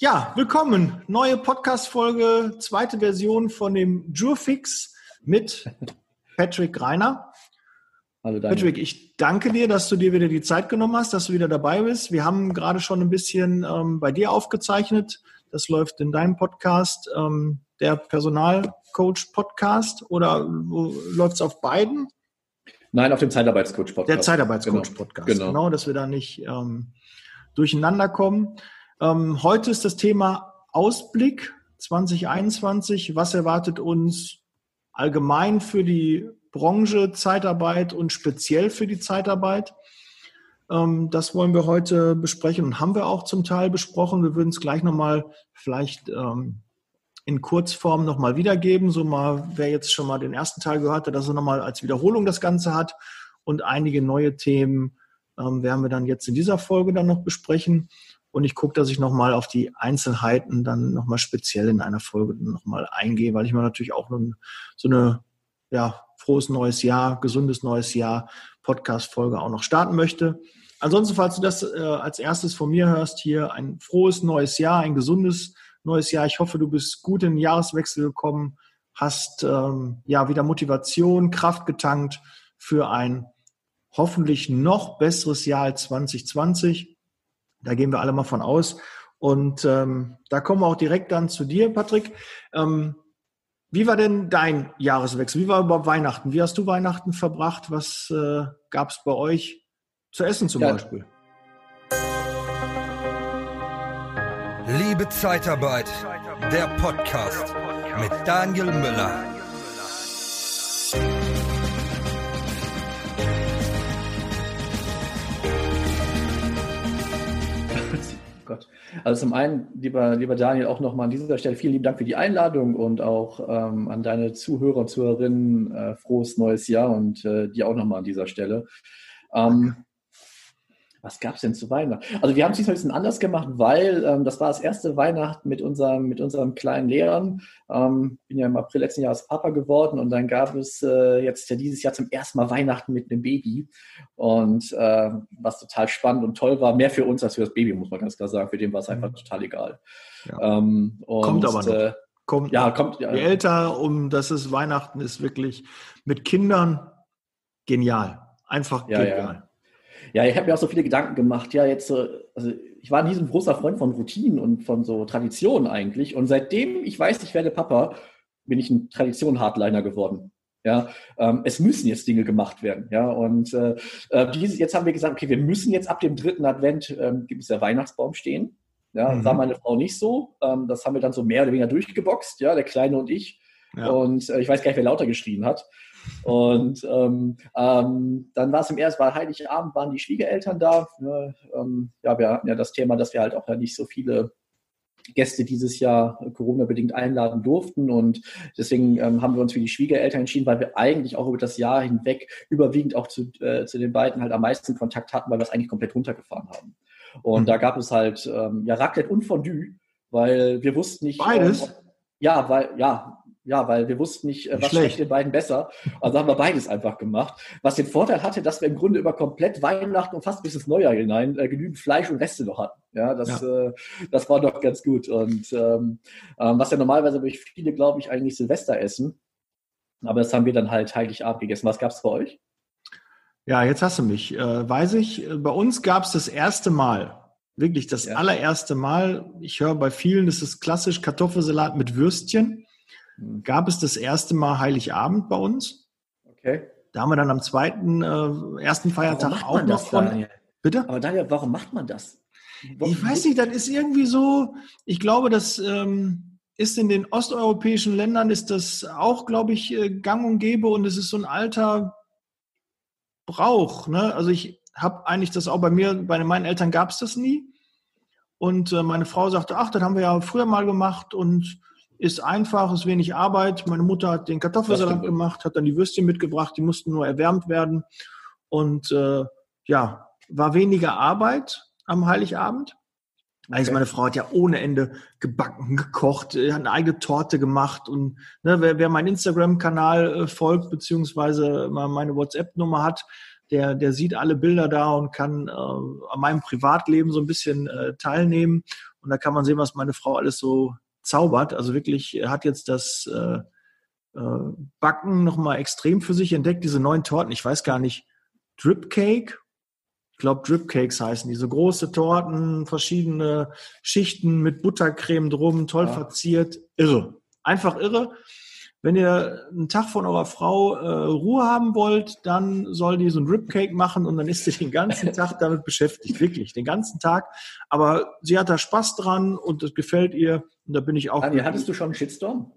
Ja, willkommen. Neue Podcast-Folge, zweite Version von dem Jurfix mit Patrick Reiner. Hallo Daniel. Patrick, ich danke dir, dass du dir wieder die Zeit genommen hast, dass du wieder dabei bist. Wir haben gerade schon ein bisschen ähm, bei dir aufgezeichnet. Das läuft in deinem Podcast, ähm, der Personalcoach-Podcast oder läuft es auf beiden? Nein, auf dem Zeitarbeitscoach-Podcast. Der Zeitarbeitscoach-Podcast, genau. genau. genau. dass wir da nicht ähm, durcheinander kommen. Ähm, heute ist das Thema Ausblick 2021. Was erwartet uns allgemein für die Branche Zeitarbeit und speziell für die Zeitarbeit? Ähm, das wollen wir heute besprechen und haben wir auch zum Teil besprochen. Wir würden es gleich nochmal vielleicht ähm, in Kurzform nochmal wiedergeben. So mal, wer jetzt schon mal den ersten Teil gehört hat, dass er nochmal als Wiederholung das Ganze hat. Und einige neue Themen ähm, werden wir dann jetzt in dieser Folge dann noch besprechen. Und ich gucke, dass ich nochmal auf die Einzelheiten dann nochmal speziell in einer Folge nochmal eingehe, weil ich mir natürlich auch so eine, ja, frohes neues Jahr, gesundes neues Jahr Podcast-Folge auch noch starten möchte. Ansonsten, falls du das äh, als erstes von mir hörst, hier ein frohes neues Jahr, ein gesundes neues Jahr. Ich hoffe, du bist gut in den Jahreswechsel gekommen, hast ähm, ja wieder Motivation, Kraft getankt für ein hoffentlich noch besseres Jahr als 2020. Da gehen wir alle mal von aus. Und ähm, da kommen wir auch direkt dann zu dir, Patrick. Ähm, wie war denn dein Jahreswechsel? Wie war über Weihnachten? Wie hast du Weihnachten verbracht? Was äh, gab es bei euch zu essen zum ja. Beispiel? Liebe Zeitarbeit, der Podcast mit Daniel Müller. Also zum einen, lieber, lieber Daniel, auch nochmal an dieser Stelle vielen lieben Dank für die Einladung und auch ähm, an deine Zuhörer und Zuhörerinnen äh, frohes neues Jahr und äh, dir auch nochmal an dieser Stelle. Ähm, was gab es denn zu Weihnachten? Also wir haben es diesmal ein bisschen anders gemacht, weil ähm, das war das erste Weihnachten mit unserem, mit unserem kleinen Lehrern. Ähm, bin ja im April letzten Jahres Papa geworden und dann gab es äh, jetzt ja dieses Jahr zum ersten Mal Weihnachten mit einem Baby. Und äh, was total spannend und toll war, mehr für uns als für das Baby, muss man ganz klar sagen. Für den war es einfach mhm. total egal. Ja. Ähm, und, kommt aber noch. Äh, kommt, ja, kommt. Ja. Je älter, um das ist Weihnachten ist wirklich mit Kindern genial. Einfach ja, genial. Ja. Ja, ich habe mir auch so viele Gedanken gemacht. Ja, jetzt, also ich war nie so ein großer Freund von Routinen und von so Traditionen eigentlich. Und seitdem ich weiß, ich werde Papa, bin ich ein Tradition-Hardliner geworden. Ja, ähm, es müssen jetzt Dinge gemacht werden. Ja, und äh, äh dieses, jetzt haben wir gesagt, okay, wir müssen jetzt ab dem dritten Advent ähm, gibt es der Weihnachtsbaum stehen. Ja, mhm. sah meine Frau nicht so. Ähm, das haben wir dann so mehr oder weniger durchgeboxt, ja, der Kleine und ich. Ja. Und äh, ich weiß gar nicht, wer lauter geschrien hat. Und ähm, ähm, dann war es im ersten Mal Heiligabend, waren die Schwiegereltern da. Ne? Ähm, ja, wir hatten ja das Thema, dass wir halt auch ja nicht so viele Gäste dieses Jahr Corona-bedingt einladen durften. Und deswegen ähm, haben wir uns für die Schwiegereltern entschieden, weil wir eigentlich auch über das Jahr hinweg überwiegend auch zu, äh, zu den beiden halt am meisten Kontakt hatten, weil wir es eigentlich komplett runtergefahren haben. Und mhm. da gab es halt ähm, ja Raclette und Fondue, weil wir wussten nicht. Beides? Ähm, ja, weil, ja, ja, weil wir wussten nicht, äh, was schmeckt den beiden besser. Also haben wir beides einfach gemacht. Was den Vorteil hatte, dass wir im Grunde über komplett Weihnachten und fast bis ins Neujahr hinein äh, genügend Fleisch und Reste noch hatten. Ja, das, ja. Äh, das war doch ganz gut. Und ähm, ähm, was ja normalerweise wirklich viele, glaube ich, eigentlich Silvester essen. Aber das haben wir dann halt Heiligabend gegessen. Was gab es bei euch? Ja, jetzt hast du mich. Äh, weiß ich, bei uns gab es das erste Mal, wirklich das ja. allererste Mal. Ich höre bei vielen, das ist klassisch Kartoffelsalat mit Würstchen gab es das erste Mal Heiligabend bei uns. Okay. Da haben wir dann am zweiten, äh, ersten Feiertag auch noch von. Daniel? Bitte? Aber Daniel, warum macht man das? Warum? Ich weiß nicht, das ist irgendwie so, ich glaube, das ähm, ist in den osteuropäischen Ländern ist das auch, glaube ich, äh, gang und gäbe und es ist so ein alter Brauch. Ne? Also ich habe eigentlich das auch bei mir, bei meinen Eltern gab es das nie. Und äh, meine Frau sagte, ach, das haben wir ja früher mal gemacht und ist einfach, ist wenig Arbeit. Meine Mutter hat den Kartoffelsalat gemacht, hat dann die Würstchen mitgebracht, die mussten nur erwärmt werden. Und äh, ja, war weniger Arbeit am Heiligabend. Also okay. meine Frau hat ja ohne Ende gebacken, gekocht, hat eine eigene Torte gemacht und ne, wer, wer meinen Instagram-Kanal äh, folgt beziehungsweise meine WhatsApp-Nummer hat, der, der sieht alle Bilder da und kann äh, an meinem Privatleben so ein bisschen äh, teilnehmen. Und da kann man sehen, was meine Frau alles so zaubert. Also wirklich hat jetzt das äh, äh, Backen nochmal extrem für sich entdeckt, diese neuen Torten. Ich weiß gar nicht, Drip Cake? Ich glaube, Drip Cakes heißen diese große Torten, verschiedene Schichten mit Buttercreme drum, toll ja. verziert. Irre. Einfach irre. Wenn ihr einen Tag von eurer Frau äh, Ruhe haben wollt, dann soll die so ein Ribcake machen und dann ist sie den ganzen Tag damit beschäftigt, wirklich, den ganzen Tag. Aber sie hat da Spaß dran und das gefällt ihr und da bin ich auch. Daniel, hattest du schon einen Shitstorm?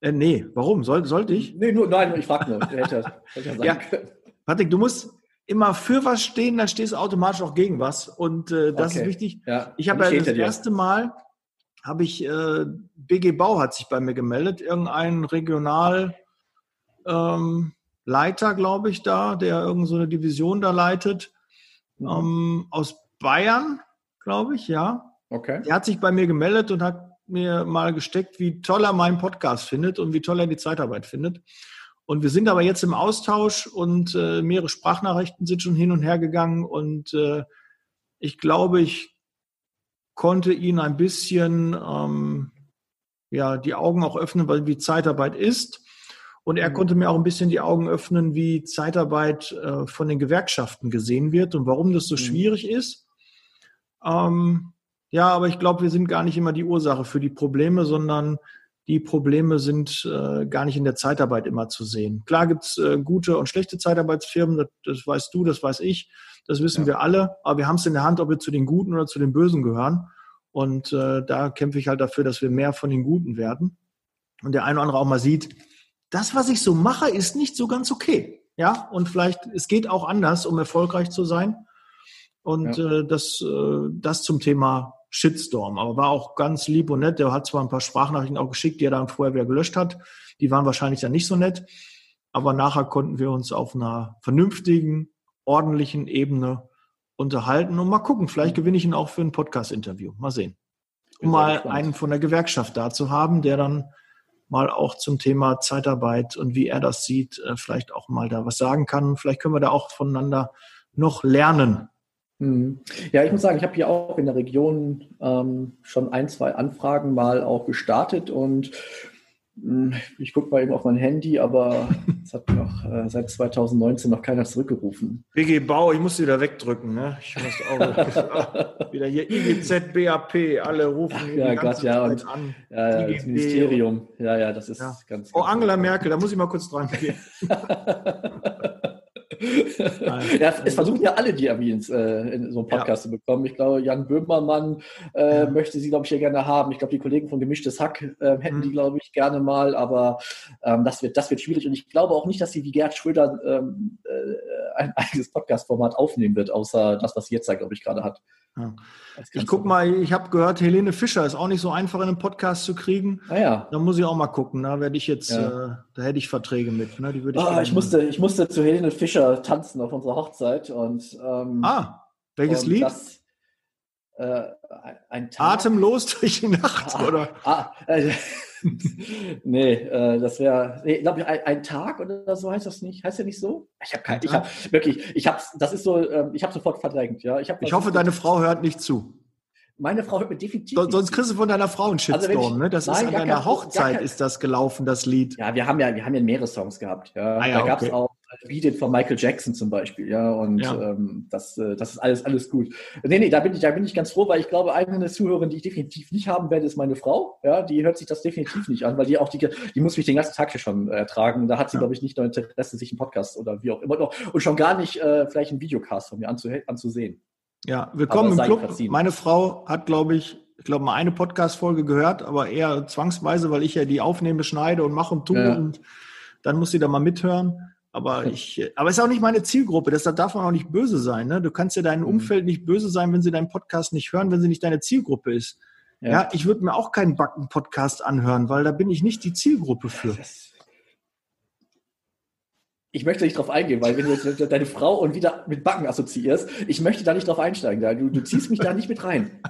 Äh, nee, warum? Soll, sollte ich? Nee, nur, nein, ich frage nur. hätte, hätte ja, Patrick, du musst immer für was stehen, dann stehst du automatisch auch gegen was und äh, das okay. ist wichtig. Ja, ich habe ja das erste Mal habe ich, äh, BG Bau hat sich bei mir gemeldet, irgendein Regionalleiter, ähm, glaube ich, da, der irgendeine so Division da leitet, mhm. ähm, aus Bayern, glaube ich, ja. Okay. Der hat sich bei mir gemeldet und hat mir mal gesteckt, wie toll er meinen Podcast findet und wie toll er die Zeitarbeit findet. Und wir sind aber jetzt im Austausch und äh, mehrere Sprachnachrichten sind schon hin und her gegangen und äh, ich glaube, ich konnte ihn ein bisschen ähm, ja, die Augen auch öffnen, weil wie Zeitarbeit ist. Und er mhm. konnte mir auch ein bisschen die Augen öffnen, wie Zeitarbeit äh, von den Gewerkschaften gesehen wird und warum das so mhm. schwierig ist. Ähm, ja, aber ich glaube, wir sind gar nicht immer die Ursache für die Probleme, sondern die Probleme sind äh, gar nicht in der Zeitarbeit immer zu sehen. Klar gibt's äh, gute und schlechte Zeitarbeitsfirmen, das, das weißt du, das weiß ich. Das wissen ja. wir alle, aber wir haben es in der Hand, ob wir zu den Guten oder zu den Bösen gehören. Und äh, da kämpfe ich halt dafür, dass wir mehr von den Guten werden. Und der eine oder andere auch mal sieht, das, was ich so mache, ist nicht so ganz okay. Ja, und vielleicht, es geht auch anders, um erfolgreich zu sein. Und ja. äh, das, äh, das zum Thema Shitstorm. Aber war auch ganz lieb und nett. Der hat zwar ein paar Sprachnachrichten auch geschickt, die er dann vorher wieder gelöscht hat. Die waren wahrscheinlich dann nicht so nett. Aber nachher konnten wir uns auf einer vernünftigen, ordentlichen Ebene unterhalten und mal gucken. Vielleicht gewinne ich ihn auch für ein Podcast-Interview. Mal sehen. Um mal einen von der Gewerkschaft da zu haben, der dann mal auch zum Thema Zeitarbeit und wie er das sieht, äh, vielleicht auch mal da was sagen kann. Vielleicht können wir da auch voneinander noch lernen. Mhm. Ja, ich muss sagen, ich habe hier auch in der Region ähm, schon ein, zwei Anfragen mal auch gestartet und hm, ich gucke mal eben auf mein Handy, aber es hat noch äh, seit 2019 noch keiner zurückgerufen. BG Bau, ich muss wieder wegdrücken, ne? Ich muss auch wieder hier IGZ, BAP, alle rufen Ach, ja, Gott, ja, und, an. Ja, das Ministerium, ja, ja, das ist ja. ganz, ganz. Oh, Angela Merkel, da muss ich mal kurz dran gehen. ja, es versuchen ja alle die Erwins äh, in so einem Podcast ja. zu bekommen. Ich glaube, Jan Böhmermann äh, ja. möchte sie, glaube ich, hier gerne haben. Ich glaube, die Kollegen von Gemischtes Hack äh, hätten mhm. die, glaube ich, gerne mal, aber ähm, das, wird, das wird schwierig. Und ich glaube auch nicht, dass sie wie Gerd Schröder ähm, äh, ein eigenes Podcast-Format aufnehmen wird, außer das, was sie jetzt glaube ich, gerade hat. Ja. Ich guck mal, ich habe gehört, Helene Fischer ist auch nicht so einfach in einem Podcast zu kriegen. Ah ja. Da muss ich auch mal gucken. Da werde ich jetzt, äh, da hätte ich Verträge mit. Ne? Die würde ich, ah, ich musste, ich musste zu Helene Fischer tanzen auf unserer Hochzeit und ähm, ah, welches Lied? Das, äh, ein Tag. Atemlos durch die Nacht, ah, oder? Ah, äh, nee, äh, das wäre, nee, glaube ich, ein, ein, Tag oder so heißt das nicht. Heißt ja nicht so? Ich habe kein, ich habe wirklich, ich habe, das ist so, ähm, ich habe sofort verdrängt. Ja, ich, hab, ich hoffe, deine Frau hört nicht zu. Meine Frau hört mir definitiv. So, sonst kriegst du von deiner Frau einen Shitstorm, also ich, ne? Das nein, ist an deiner Hochzeit kein, ist das gelaufen, das Lied. Ja, wir haben ja, wir haben ja mehrere Songs gehabt. Ja. Ah, ja da gab es okay. auch It von Michael Jackson zum Beispiel, ja, und ja. Ähm, das, äh, das ist alles, alles gut. Nee, nee, da bin ich, da bin ich ganz froh, weil ich glaube, eine Zuhörerin, die ich definitiv nicht haben werde, ist meine Frau, ja, die hört sich das definitiv nicht an, weil die auch die, die muss mich den ganzen Tag hier schon ertragen. Da hat sie, ja. glaube ich, nicht nur Interesse, sich einen Podcast oder wie auch immer noch und schon gar nicht äh, vielleicht einen Videocast von mir anzu, anzusehen. Ja, willkommen im Club. Verziehen. Meine Frau hat, glaube ich, ich glaube, mal eine Podcast-Folge gehört, aber eher zwangsweise, weil ich ja die aufnehme, schneide und mache und tue ja. und dann muss sie da mal mithören. Aber ich, aber es ist auch nicht meine Zielgruppe, deshalb darf man auch nicht böse sein. Ne? Du kannst ja deinem mhm. Umfeld nicht böse sein, wenn sie deinen Podcast nicht hören, wenn sie nicht deine Zielgruppe ist. Ja, ja ich würde mir auch keinen Backen-Podcast anhören, weil da bin ich nicht die Zielgruppe für. Ich möchte nicht drauf eingehen, weil wenn du deine Frau und wieder mit Backen assoziierst, ich möchte da nicht drauf einsteigen. Du, du ziehst mich da nicht mit rein.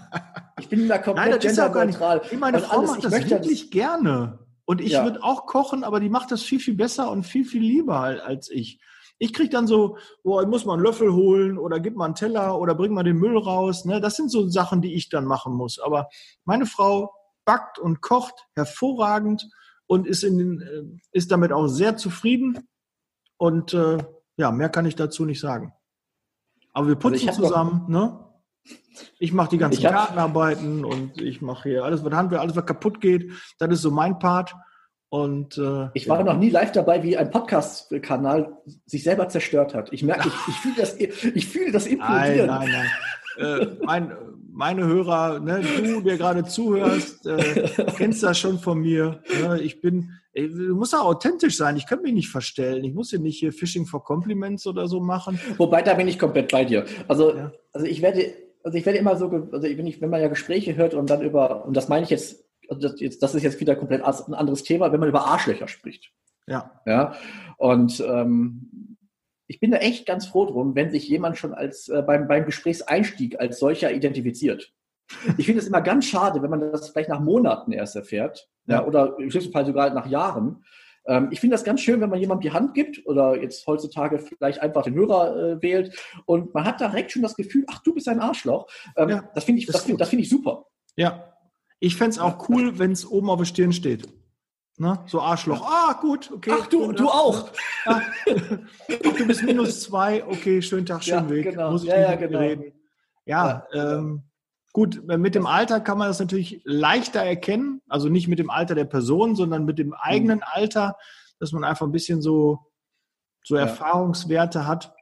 Ich bin da komplett genderneutral. Meine Frau alles, macht das wirklich gerne. Und ich ja. würde auch kochen, aber die macht das viel, viel besser und viel, viel lieber als ich. Ich kriege dann so, boah, ich muss mal einen Löffel holen oder gib mal einen Teller oder bring mal den Müll raus. Ne? Das sind so Sachen, die ich dann machen muss. Aber meine Frau backt und kocht hervorragend und ist, in, äh, ist damit auch sehr zufrieden. Und äh, ja, mehr kann ich dazu nicht sagen. Aber wir also putzen zusammen, ne? Ich mache die ganzen Kartenarbeiten und ich mache hier alles, was Handwerk, alles, was kaputt geht. Das ist so mein Part. Und, äh, ich war ja. noch nie live dabei, wie ein Podcast-Kanal sich selber zerstört hat. Ich merke, ich, ich fühle das, ich fühle das implodieren. Nein, nein, nein. äh, mein, meine Hörer, ne, du, der gerade zuhörst, äh, kennst das schon von mir. Ne? Ich bin, du musst auch authentisch sein. Ich kann mich nicht verstellen. Ich muss hier nicht hier Fishing for Compliments oder so machen. Wobei, da bin ich komplett bei dir. Also, ja. also ich werde, also ich werde immer so, also wenn, ich, wenn man ja Gespräche hört und dann über, und das meine ich jetzt also das, jetzt, das ist jetzt wieder komplett ein anderes Thema, wenn man über Arschlöcher spricht. Ja. Ja. Und ähm, ich bin da echt ganz froh drum, wenn sich jemand schon als äh, beim, beim Gesprächseinstieg als solcher identifiziert. Ich finde es immer ganz schade, wenn man das vielleicht nach Monaten erst erfährt, ja, ja oder im schlimmsten Fall sogar nach Jahren. Ähm, ich finde das ganz schön, wenn man jemandem die Hand gibt oder jetzt heutzutage vielleicht einfach den Hörer äh, wählt und man hat direkt schon das Gefühl, ach, du bist ein Arschloch. Ähm, ja, das finde ich, das, das finde ich super. Ja, ich fände es auch cool, wenn es oben auf der Stirn steht. Ne? So Arschloch. Ah, gut, okay. Ach, du, du auch. Ah, du bist minus zwei, okay, schönen Tag, schönen ja, Weg. Genau. Muss ich ja, ja, genau. reden. Ja, ja ähm, gut, mit dem Alter kann man das natürlich leichter erkennen. Also nicht mit dem Alter der Person, sondern mit dem eigenen mhm. Alter, dass man einfach ein bisschen so, so Erfahrungswerte hat.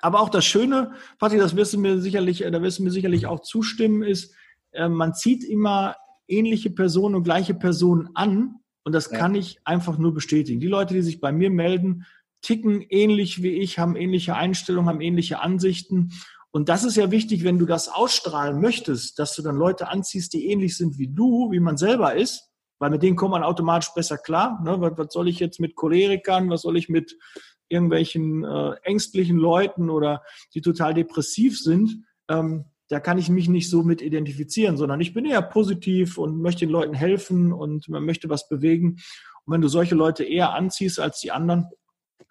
Aber auch das Schöne, Patti, das wirst du mir sicherlich, da wirst du mir sicherlich auch zustimmen, ist, äh, man zieht immer ähnliche Personen und gleiche Personen an. Und das ja. kann ich einfach nur bestätigen. Die Leute, die sich bei mir melden, ticken ähnlich wie ich, haben ähnliche Einstellungen, haben ähnliche Ansichten. Und das ist ja wichtig, wenn du das ausstrahlen möchtest, dass du dann Leute anziehst, die ähnlich sind wie du, wie man selber ist, weil mit denen kommt man automatisch besser klar. Ne? Was, was, soll ich jetzt mit Cholerikern, was soll ich mit irgendwelchen äh, ängstlichen Leuten oder die total depressiv sind? Ähm, da kann ich mich nicht so mit identifizieren, sondern ich bin eher positiv und möchte den Leuten helfen und man möchte was bewegen. Und wenn du solche Leute eher anziehst als die anderen,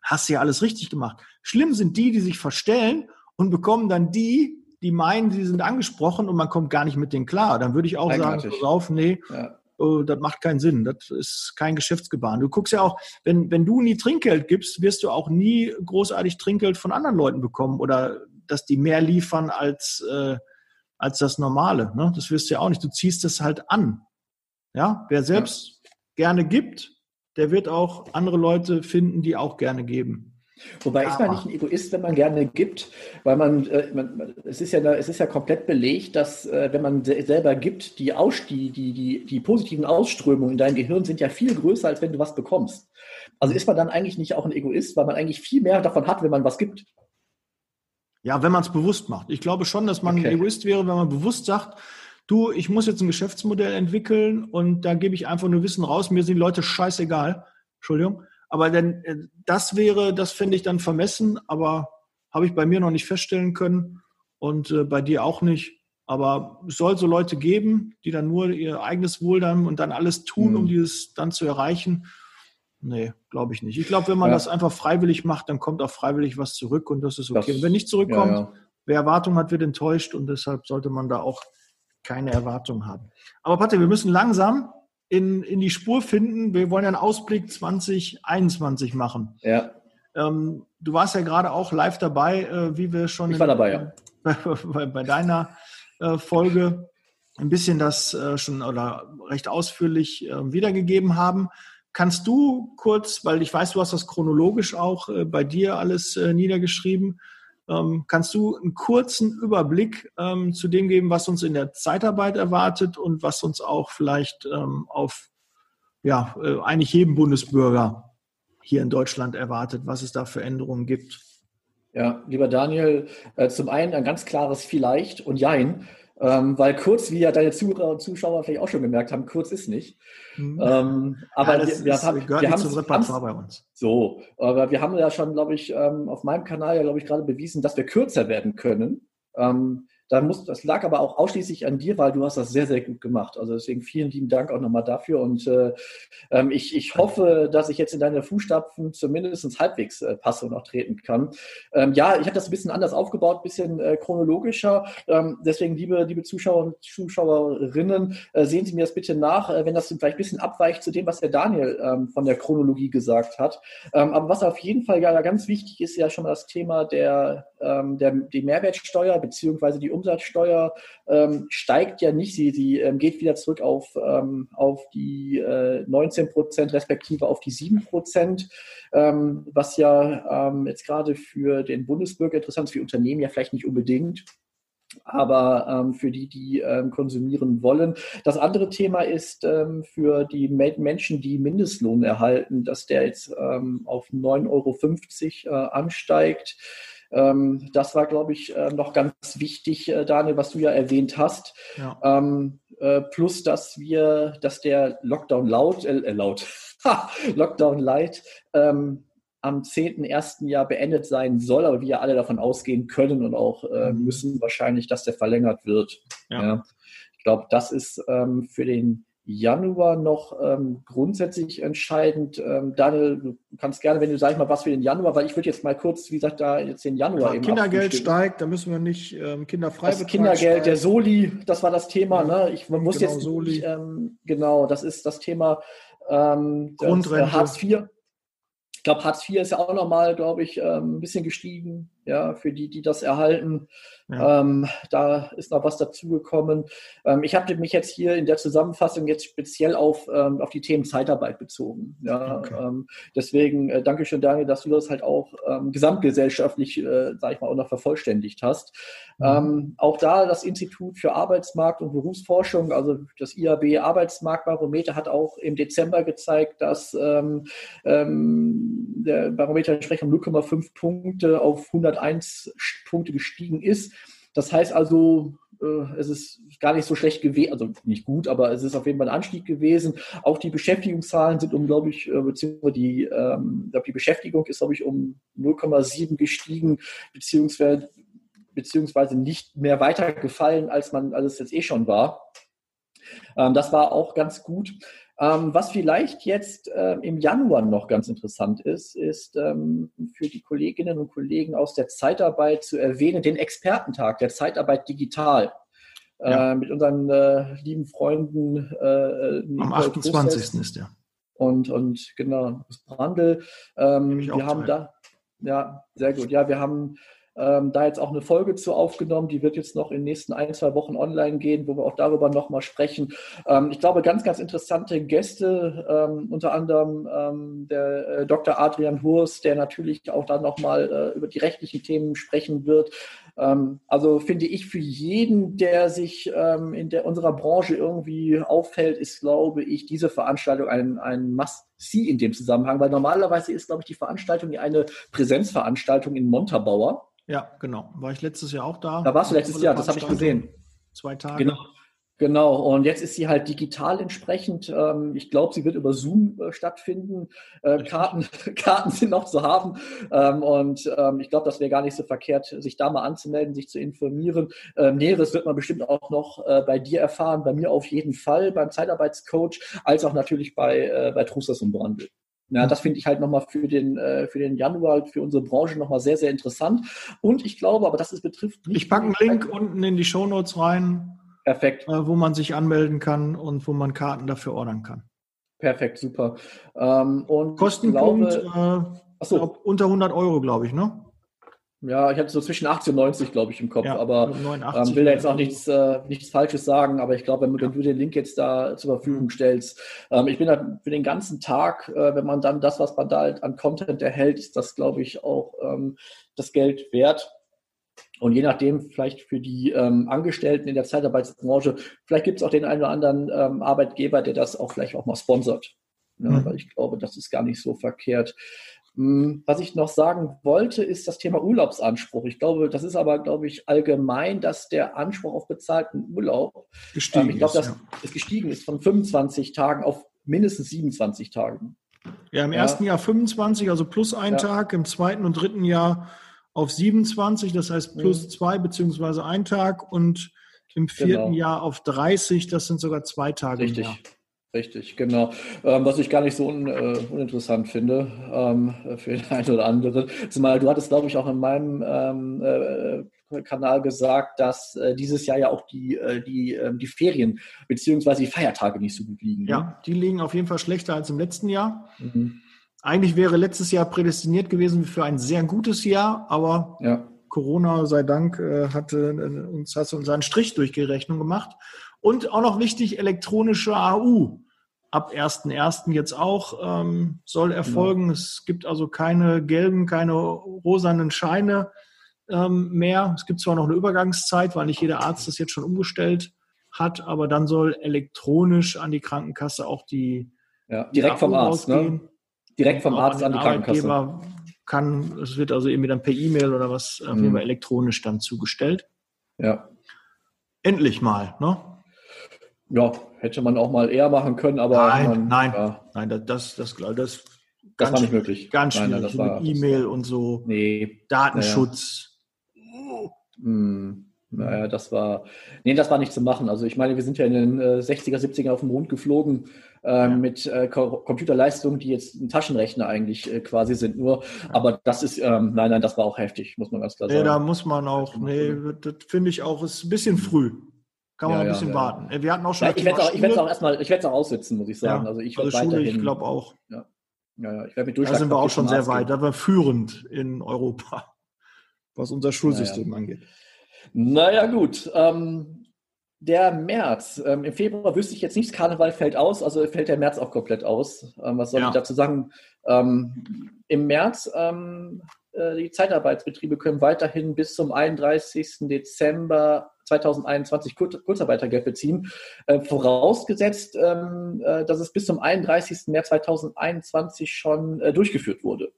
hast du ja alles richtig gemacht. Schlimm sind die, die sich verstellen und bekommen dann die, die meinen, sie sind angesprochen und man kommt gar nicht mit denen klar. Dann würde ich auch Eigenartig. sagen, pass auf, nee, ja. oh, das macht keinen Sinn. Das ist kein Geschäftsgebaren. Du guckst ja auch, wenn, wenn du nie Trinkgeld gibst, wirst du auch nie großartig Trinkgeld von anderen Leuten bekommen oder dass die mehr liefern als, äh, als das Normale. Ne? Das wirst du ja auch nicht. Du ziehst es halt an. Ja, wer selbst ja. gerne gibt, der wird auch andere Leute finden, die auch gerne geben. Wobei ist man nicht ein Egoist, wenn man gerne gibt, weil man, äh, man es, ist ja, es ist ja komplett belegt, dass äh, wenn man selber gibt, die, Aus, die, die, die, die positiven Ausströmungen in deinem Gehirn sind ja viel größer, als wenn du was bekommst. Also ist man dann eigentlich nicht auch ein Egoist, weil man eigentlich viel mehr davon hat, wenn man was gibt. Ja, wenn man es bewusst macht. Ich glaube schon, dass man okay. ein Egoist wäre, wenn man bewusst sagt, du, ich muss jetzt ein Geschäftsmodell entwickeln und da gebe ich einfach nur Wissen raus, mir sind die Leute scheißegal. Entschuldigung. Aber denn äh, das wäre, das finde ich dann vermessen, aber habe ich bei mir noch nicht feststellen können und äh, bei dir auch nicht. Aber es soll so Leute geben, die dann nur ihr eigenes Wohl dann und dann alles tun, mhm. um dieses dann zu erreichen. Nee, glaube ich nicht. Ich glaube, wenn man ja. das einfach freiwillig macht, dann kommt auch freiwillig was zurück und das ist okay. Das, und wenn nicht zurückkommt, ja, ja. wer Erwartungen hat, wird enttäuscht und deshalb sollte man da auch keine Erwartungen haben. Aber Patrick, wir müssen langsam in, in die Spur finden. Wir wollen ja einen Ausblick 2021 machen. Ja. Ähm, du warst ja gerade auch live dabei, äh, wie wir schon ich war in, dabei, ja. bei, bei deiner äh, Folge ein bisschen das äh, schon oder recht ausführlich äh, wiedergegeben haben. Kannst du kurz, weil ich weiß, du hast das chronologisch auch äh, bei dir alles äh, niedergeschrieben, kannst du einen kurzen Überblick ähm, zu dem geben, was uns in der Zeitarbeit erwartet und was uns auch vielleicht ähm, auf ja, äh, eigentlich jedem Bundesbürger hier in Deutschland erwartet, was es da für Änderungen gibt? Ja, lieber Daniel, äh, zum einen ein ganz klares Vielleicht und Jein. Ähm, weil kurz, wie ja deine Zuhörer und Zuschauer vielleicht auch schon gemerkt haben, kurz ist nicht. Mhm. Ähm, aber ja, wir, wir, haben, gehört wir haben zum Repertoire bei uns. So, aber wir haben ja schon, glaube ich, ähm, auf meinem Kanal ja, glaube ich, gerade bewiesen, dass wir kürzer werden können. Ähm, Da muss, das lag aber auch ausschließlich an dir, weil du hast das sehr, sehr gut gemacht. Also deswegen vielen lieben Dank auch nochmal dafür. Und äh, ähm, ich, ich hoffe, dass ich jetzt in deine Fußstapfen zumindest halbwegs äh, passe und auch treten kann. Ähm, ja, ich habe das ein bisschen anders aufgebaut, ein bisschen äh, chronologischer. Ähm, deswegen, liebe, liebe Zuschauer und Zuschauerinnen, äh, sehen Sie mir das bitte nach, äh, wenn das vielleicht ein bisschen abweicht zu dem, was der Daniel ähm, von der Chronologie gesagt hat. Ähm, aber was auf jeden Fall ja ganz wichtig ist, ja schon mal das Thema der, ähm, der die Mehrwertsteuer beziehungsweise die Umsatzsteuer ähm, steigt ja nicht. Sie, sie ähm, geht wieder zurück auf, ähm, auf die äh, 19 Prozent respektive auf die 7 Prozent, ähm, was ja ähm, jetzt gerade für den Bundesbürger interessant ist, für Unternehmen ja vielleicht nicht unbedingt aber ähm, für die, die ähm, konsumieren wollen. Das andere Thema ist ähm, für die Menschen, die Mindestlohn erhalten, dass der jetzt ähm, auf 9,50 Euro äh, ansteigt. Ähm, das war, glaube ich, äh, noch ganz wichtig, äh, Daniel, was du ja erwähnt hast. Ja. Ähm, äh, plus, dass wir, dass der Lockdown laut, äh, äh laut, Lockdown light, ähm, am 10.1. Jahr beendet sein soll, aber wir alle davon ausgehen können und auch äh, mhm. müssen wahrscheinlich, dass der verlängert wird. Ja. ja. Ich glaube, das ist ähm, für den Januar noch ähm, grundsätzlich entscheidend. Ähm, Daniel, du kannst gerne, wenn du sag ich mal, was für den Januar, weil ich würde jetzt mal kurz, wie gesagt, da jetzt den Januar ja, eben Kindergeld steigt, da müssen wir nicht ähm, kinderfrei Das Kindergeld, steigt. der Soli, das war das Thema. Ja, ne? Ich, man muss genau, jetzt Soli. Ähm, genau, das ist das Thema ähm, Grundrente. Das, äh, Hartz IV. Ich glaube, Hartz IV ist ja auch nochmal, glaube ich, ähm, ein bisschen gestiegen, ja, für die, die das erhalten. Ja. Ähm, da ist noch was dazugekommen. Ähm, ich habe mich jetzt hier in der Zusammenfassung jetzt speziell auf, ähm, auf die Themen Zeitarbeit bezogen. Ja, okay. Ähm, deswegen äh, danke schön, Daniel, dass du das halt auch ähm, gesamtgesellschaftlich, äh, sage ich mal, auch noch vervollständigt hast. Mhm. Ähm, auch da das Institut für Arbeitsmarkt und Berufsforschung, also das IAB Arbeitsmarktbarometer, hat auch im Dezember gezeigt, dass der Barometer entsprechend um 0,5 Punkte auf 101 Punkte gestiegen ist. Das heißt also, äh, es ist gar nicht so schlecht gewesen, also nicht gut, aber es ist auf jeden Fall ein Anstieg gewesen. Auch die Beschäftigungszahlen sind um, glaube ich, äh, beziehungsweise die, ähm, die Beschäftigung ist, glaube ich, um 0,7 gestiegen, beziehungsweise, beziehungsweise nicht mehr weitergefallen, als man, als es jetzt eh schon war. Ähm, das war auch ganz gut. Ähm, was vielleicht jetzt äh, im Januar noch ganz interessant ist, ist ähm, für die Kolleginnen und Kollegen aus der Zeitarbeit zu erwähnen, den Expertentag der Zeitarbeit digital. Äh, ja. Äh, mit unseren äh, lieben Freunden. Äh, Am 28. ist der. Und, und genau, Brandl. Ähm, wir haben da, ja, sehr gut. Ja, wir haben ähm, da jetzt auch eine Folge zu aufgenommen, die wird jetzt noch in den nächsten ein, zwei Wochen online gehen, wo wir auch darüber nochmal sprechen. Ähm, ich glaube, ganz, ganz interessante Gäste, ähm, unter anderem ähm, der äh, Dr. Adrian Hurs, der natürlich auch dann nochmal äh, über die rechtlichen Themen sprechen wird. Ähm, also finde ich für jeden, der sich ähm, in der, unserer Branche irgendwie auffällt, ist, glaube ich, diese Veranstaltung ein, ein Must-See in dem Zusammenhang, weil normalerweise ist, glaube ich, die Veranstaltung eine Präsenzveranstaltung in Montabaur. Ja, genau. War ich letztes Jahr auch da. Da warst du letztes Jahr, das habe ich gesehen. Zwei Tage. Genau. Genau, und jetzt ist sie halt digital entsprechend. Ähm, ich glaube, sie wird über Zoom äh, stattfinden. Äh, Karten, Karten sind noch zu haben. Ähm, und ähm, ich glaube, das wäre gar nicht so verkehrt, sich da mal anzumelden, sich zu informieren. Näheres wird man bestimmt auch noch äh, bei dir erfahren, bei mir auf jeden Fall, beim Zeitarbeitscoach, als auch natürlich bei, bei Trustas und Brandl. Ja, das finde ich halt nochmal für den, äh, für den Januar, für unsere Branche nochmal sehr, sehr interessant. Und ich glaube, aber das ist, betrifft nicht. Ich packe einen Link unten in die Shownotes rein. Perfekt. Äh, wo man sich anmelden kann und wo man Karten dafür ordern kann. Perfekt, super. Ähm, und Kostenpunkt glaube, äh, so. unter 100 Euro, glaube ich, ne? Ja, ich hatte so zwischen 80 und 90, glaube ich, im Kopf, ja, aber ähm, will da jetzt auch nichts, äh, nichts Falsches sagen, aber ich glaube, wenn, wenn, du den Link jetzt da zur Verfügung stellst, ähm, ich bin da für den ganzen Tag, äh, wenn man dann das, was man da halt an Content erhält, ist das, glaube ich, auch ähm, das Geld wert. Und je nachdem, vielleicht für die ähm, Angestellten in der Zeitarbeitsbranche, vielleicht gibt es auch den einen oder anderen ähm, Arbeitgeber, der das auch vielleicht auch mal sponsert. Ja, mhm. Weil ich glaube, das ist gar nicht so verkehrt. Hm, was ich noch sagen wollte, ist das Thema Urlaubsanspruch. Ich glaube, das ist aber, glaube ich, allgemein, dass der Anspruch auf bezahlten Urlaub gestiegen ähm, ich glaube, dass ja. es gestiegen ist von 25 Tagen auf mindestens 27 Tagen. Ja, im ja. ersten Jahr 25, also plus ein ja. Tag, im zweiten und dritten Jahr auf 27, das heißt plus mhm. zwei beziehungsweise ein Tag und im vierten genau. Jahr auf 30, das sind sogar zwei Tage. Richtig. Richtig, genau. Ähm, was ich gar nicht so un, äh, uninteressant finde ähm, für den einen oder anderen. Zumal du hattest, glaube ich, auch in meinem ähm, äh, Kanal gesagt, dass äh, dieses Jahr ja auch die, äh, die, ähm, die Ferien bzw. die Feiertage nicht so gut liegen. Ne? Ja, die liegen auf jeden Fall schlechter als im letzten Jahr. Mhm. Eigentlich wäre letztes Jahr prädestiniert gewesen für ein sehr gutes Jahr, aber ja. Corona sei Dank äh, hatte äh, uns, hat uns einen Strich durch die Rechnung gemacht. Und auch noch wichtig, elektronische AU. Ab 1.1. jetzt auch ähm, soll erfolgen. Ja. Es gibt also keine gelben, keine rosanen Scheine ähm, mehr. Es gibt zwar noch eine Übergangszeit, weil nicht jeder Arzt das jetzt schon umgestellt hat, aber dann soll elektronisch an die Krankenkasse auch die ja, direkt vom Arzt, ne? Direkt vom Arzt an, an die Krankenkasse. Kann, es wird also irgendwie dann per E-Mail oder was auf jeden mhm. Fall elektronisch dann zugestellt. Ja. Endlich mal, ne? Ja, hätte man auch mal eher machen können, aber. Nein, man, nein, ja. nein, das, das, das, das, das war nicht möglich. Ganz schwierig nein, nein, mit E-Mail und so. Nee. Datenschutz. Naja. Hm. Naja, das war, nee, das war nicht zu machen. Also ich meine, wir sind ja in den äh, 60er, 70er auf dem Mond geflogen äh, ja. mit äh, Computerleistungen, die jetzt ein Taschenrechner eigentlich äh, quasi sind nur. Aber das ist, ähm, nein, nein, das war auch heftig, muss man ganz klar sagen. Nee, da muss man auch, nee, das finde ich auch, ist ein bisschen früh. Kann man ja, ein bisschen ja, warten. Äh, wir hatten auch schon. Ich werde es auch, auch erstmal, ich werde es auch aussitzen, muss ich sagen. also ich also Schule, ich glaube auch. Ja. Ja, ich werde mit Da sind wir auch schon sehr weit. Da wir führend in Europa, was unser Schulsystem angeht. Naja, gut. Ähm, der März. Ähm, Im Februar wüsste ich jetzt nicht, Karneval fällt aus, also fällt der März auch komplett aus. Ähm, was soll ich dazu sagen? Ähm, Im März ähm, äh, die Zeitarbeitsbetriebe können weiterhin bis zum 31. Dezember 2021 Kurzarbeitergeld beziehen, äh, vorausgesetzt, ähm, äh, dass es bis zum 31. März 2021 schon durchgeführt wurde.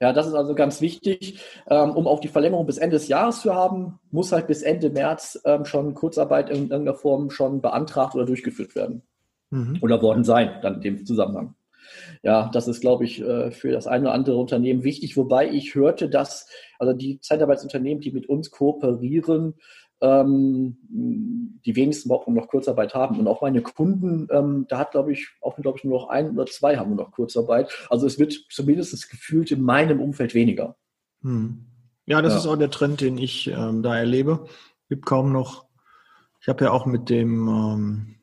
Ja, das ist also ganz wichtig. Ähm, um auch die Verlängerung bis Ende des Jahres zu haben, muss halt bis Ende März ähm, schon Kurzarbeit in irgendeiner Form schon beantragt oder durchgeführt werden. Mhm. Oder worden sein, dann in dem Zusammenhang. Ja, das ist, glaube ich, äh, für das eine oder andere Unternehmen wichtig, wobei ich hörte, dass also die Zeitarbeitsunternehmen, die mit uns kooperieren, ähm, die wenigsten überhaupt noch Kurzarbeit haben. Und auch meine Kunden, ähm, da hat, glaube ich, auch glaube ich, nur noch ein oder zwei haben noch Kurzarbeit. Also es wird zumindest gefühlt in meinem Umfeld weniger. Hm. Ja, das ja. ist auch der Trend, den ich ähm, da erlebe. Es gibt kaum noch, ich habe ja auch mit dem ähm,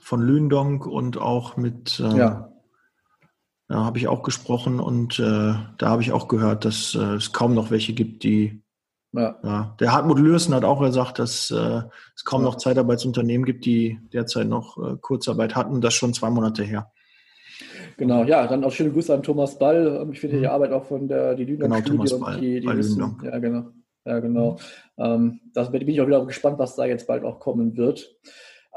von Lündonk und auch mit ähm, ja. ja habe ich auch gesprochen und äh, da habe ich auch gehört, dass äh, es kaum noch welche gibt, die ja. ja. Der Hartmut Lürsen hat auch gesagt, dass äh, es kaum noch Zeitarbeitsunternehmen gibt, die derzeit noch äh, Kurzarbeit hatten. Das schon zwei Monate her. Genau, ja, dann auch schöne Grüße an Thomas Ball. Ähm, ich finde mhm. die Arbeit auch von der die Lündong genau, Thomas Ball, die, die wissen, Ja, genau. Ja, genau. Mhm. Ähm, da bin ich auch wieder gespannt, was da jetzt bald auch kommen wird.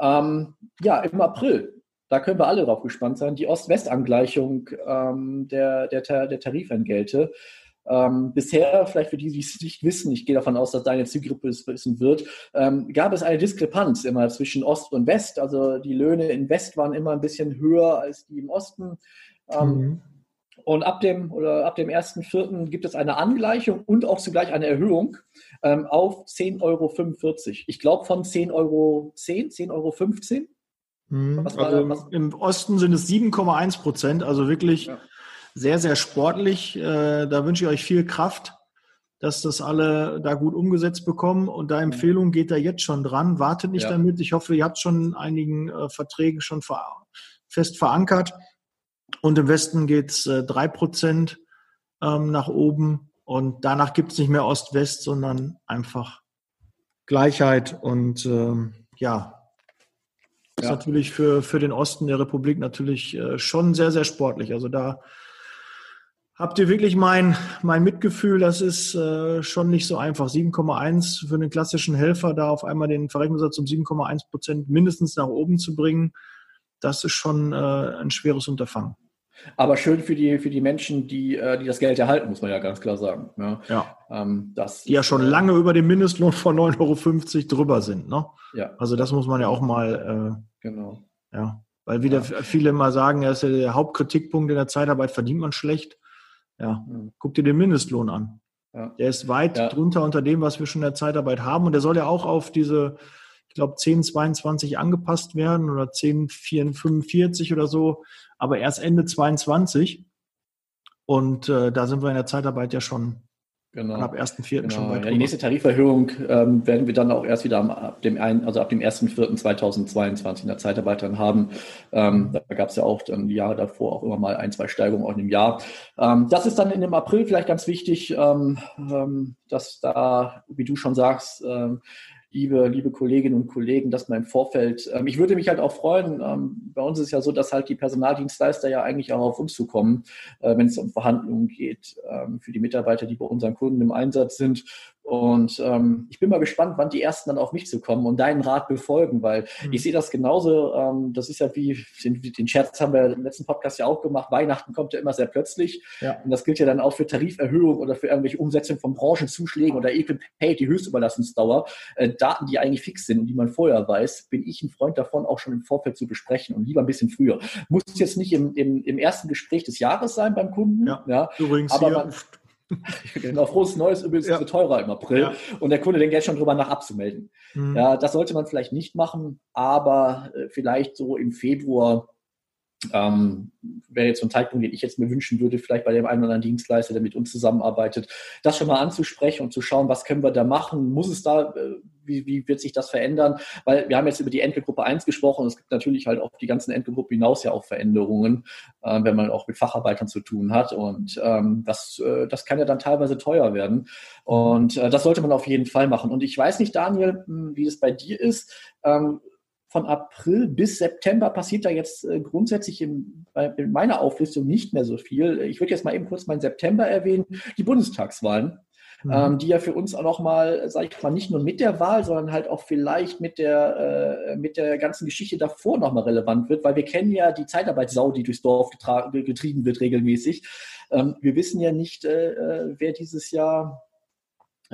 Ähm, ja, im April, da können wir alle drauf gespannt sein, die Ost-West-Angleichung ähm, der, der, der Tarifentgelte. Ähm, bisher, vielleicht für die, die es nicht wissen, ich gehe davon aus, dass deine Zielgruppe es wissen wird, ähm, gab es eine Diskrepanz immer zwischen Ost und West. Also die Löhne in West waren immer ein bisschen höher als die im Osten. Ähm, mhm. Und ab dem oder ab dem 1.4. gibt es eine Angleichung und auch zugleich eine Erhöhung ähm, auf 10,45 Euro. Ich glaube von 10,10 Euro, 10,15 Euro. Mhm. also Im Osten sind es 7,1 Prozent, also wirklich ja sehr, sehr sportlich. Äh, da wünsche ich euch viel Kraft, dass das alle da gut umgesetzt bekommen. Und da Empfehlung geht da jetzt schon dran. Wartet nicht ja. damit. Ich hoffe, ihr habt schon einigen äh, Verträgen schon fest verankert. Und im Westen geht's äh, drei Prozent ähm, nach oben. Und danach gibt es nicht mehr Ost-West, sondern einfach Gleichheit. Und ähm, ja, ist ja. natürlich für, für den Osten der Republik natürlich schon sehr, sehr sportlich. Also da Habt ihr wirklich mein, mein Mitgefühl? Das ist äh, schon nicht so einfach. 7,1 für einen klassischen Helfer, da auf einmal den Verrechnungssatz um 7,1 Prozent mindestens nach oben zu bringen, das ist schon äh, ein schweres Unterfangen. Aber schön für die, für die Menschen, die, äh, die das Geld erhalten, muss man ja ganz klar sagen. Ne? Ja. Ähm, das die ja schon lange über dem Mindestlohn von 9,50 Euro drüber sind. Ne? Ja. Also das muss man ja auch mal. Äh, genau. Ja. Weil wieder ja. viele immer sagen, ja, ist ja der Hauptkritikpunkt in der Zeitarbeit, verdient man schlecht. Ja, guck dir den Mindestlohn an. Ja. Der ist weit ja. drunter unter dem, was wir schon in der Zeitarbeit haben. Und der soll ja auch auf diese, ich glaube, 1022 angepasst werden oder 1045 oder so, aber erst Ende 22. Und äh, da sind wir in der Zeitarbeit ja schon Genau. ab 1.4. Genau. schon weit ja, Die nächste Tariferhöhung ähm, werden wir dann auch erst wieder am, ab dem ein, also ab dem 1.4.2022 in der Zeitarbeit dann haben. Ähm, da gab es ja auch dann die Jahre davor auch immer mal ein, zwei Steigerungen auch im Jahr. Ähm, das ist dann in dem April vielleicht ganz wichtig, ähm, ähm, dass da, wie du schon sagst, ähm, liebe, liebe Kolleginnen und Kollegen, dass man im Vorfeld, ähm, ich würde mich halt auch freuen, ähm, bei uns ist ja so, dass halt die Personaldienstleister ja eigentlich auch auf uns zukommen, äh, wenn es um Verhandlungen geht, ähm, für die Mitarbeiter, die bei unseren Kunden im Einsatz sind. Und ähm, ich bin mal gespannt, wann die ersten dann auf mich zu kommen und deinen Rat befolgen, weil mhm. ich sehe das genauso. Ähm, das ist ja wie, den, den Scherz haben wir im letzten Podcast ja auch gemacht. Weihnachten kommt ja immer sehr plötzlich. Ja. Und das gilt ja dann auch für Tariferhöhung oder für irgendwelche Umsetzung von Branchenzuschlägen oder Equal Pay, die Höchstüberlassungsdauer. Äh, Daten, die eigentlich fix sind und die man vorher weiß, bin ich ein Freund davon, auch schon im Vorfeld zu besprechen und lieber ein bisschen früher. Muss jetzt nicht im, im, im ersten Gespräch des Jahres sein beim Kunden. Ja, ja übrigens aber man, genau, frohes Neues übrigens ja. teurer im April. Ja. Und der Kunde denkt jetzt schon drüber nach abzumelden. Mhm. Ja, das sollte man vielleicht nicht machen, aber äh, vielleicht so im Februar ähm, wäre jetzt so ein Zeitpunkt, den ich jetzt mir wünschen würde, vielleicht bei dem einen oder anderen Dienstleister, der mit uns zusammenarbeitet, das schon mal anzusprechen und zu schauen, was können wir da machen? Muss es da, äh, wie, wie wird sich das verändern? Weil wir haben jetzt über die Entgeltgruppe 1 gesprochen und es gibt natürlich halt auf die ganzen Entgeltgruppen hinaus ja auch Veränderungen, äh, wenn man auch mit Facharbeitern zu tun hat und ähm, das, äh, das kann ja dann teilweise teuer werden und äh, das sollte man auf jeden Fall machen. Und ich weiß nicht, Daniel, hm, wie es bei dir ist. Ähm, von April bis September passiert da jetzt äh, grundsätzlich in, in, meiner Auflistung nicht mehr so viel. Ich würde jetzt mal eben kurz meinen September erwähnen, die Bundestagswahlen. Mhm. Ähm, die ja für uns auch nochmal, sage ich mal, nicht nur mit der Wahl, sondern halt auch vielleicht mit der, äh, mit der ganzen Geschichte davor nochmal relevant wird, weil wir kennen ja die Zeitarbeitssau, die durchs Dorf getrieben wird regelmäßig. Ähm, wir wissen ja nicht, äh, äh wer dieses Jahr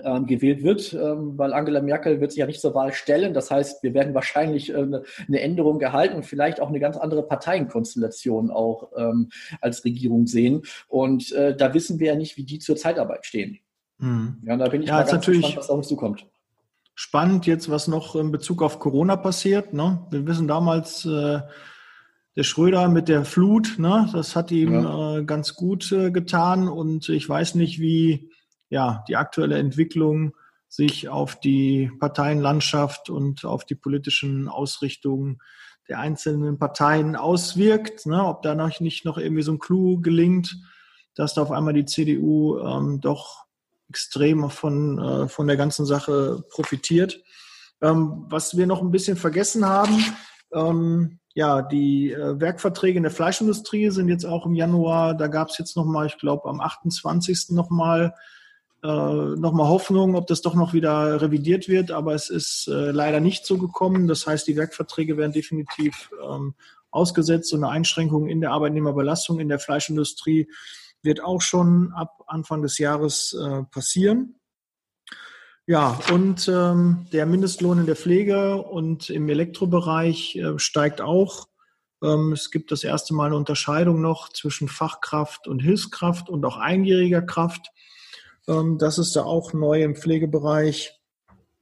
ähm, gewählt wird, ähm, weil Angela Merkel wird sich ja nicht zur Wahl stellen. Das heißt, wir werden wahrscheinlich äh, eine Änderung gehalten und vielleicht auch eine ganz andere Parteienkonstellation auch ähm, als Regierung sehen. Und äh, da wissen wir ja nicht, wie die zur Zeitarbeit stehen. Hm. Ja, da bin ich ja, mal ganz natürlich gespannt, was auf uns zukommt. Spannend jetzt, was noch in Bezug auf Corona passiert. Ne? Wir wissen damals, äh, der Schröder mit der Flut, ne? das hat ihm ja. äh, ganz gut äh, getan und ich weiß nicht, wie ja, die aktuelle Entwicklung sich auf die Parteienlandschaft und auf die politischen Ausrichtungen der einzelnen Parteien auswirkt, ne, ob da noch nicht noch irgendwie so ein Clou gelingt, dass da auf einmal die CDU ähm, doch extrem von, äh, von der ganzen Sache profitiert. Ähm, was wir noch ein bisschen vergessen haben, ähm, ja, die äh, Werkverträge in der Fleischindustrie sind jetzt auch im Januar, da gab es jetzt nochmal, ich glaube am 28. nochmal äh, nochmal Hoffnung, ob das doch noch wieder revidiert wird, aber es ist äh, leider nicht so gekommen. Das heißt, die Werkverträge werden definitiv ähm, ausgesetzt und eine Einschränkung in der Arbeitnehmerbelastung in der Fleischindustrie wird auch schon ab Anfang des Jahres äh, passieren. Ja, und ähm, der Mindestlohn in der Pflege und im Elektrobereich äh, steigt auch. Ähm, es gibt das erste Mal eine Unterscheidung noch zwischen Fachkraft und Hilfskraft und auch einjähriger Kraft. Ähm, das ist da auch neu im Pflegebereich.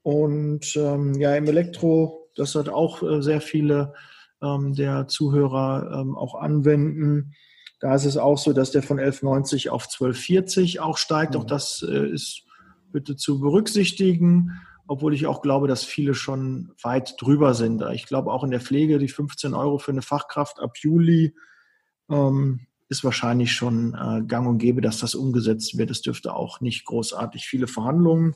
Und ähm, ja, im Elektro, das hat auch äh, sehr viele ähm, der Zuhörer ähm, auch anwenden. Da ist es auch so, dass der von 11,90 auf 12,40 auch steigt. Mhm. Auch das äh, ist bitte zu berücksichtigen, obwohl ich auch glaube, dass viele schon weit drüber sind. Ich glaube auch in der Pflege die 15 Euro für eine Fachkraft ab Juli ähm, ist wahrscheinlich schon äh, gang und gäbe, dass das umgesetzt wird. Es dürfte auch nicht großartig viele Verhandlungen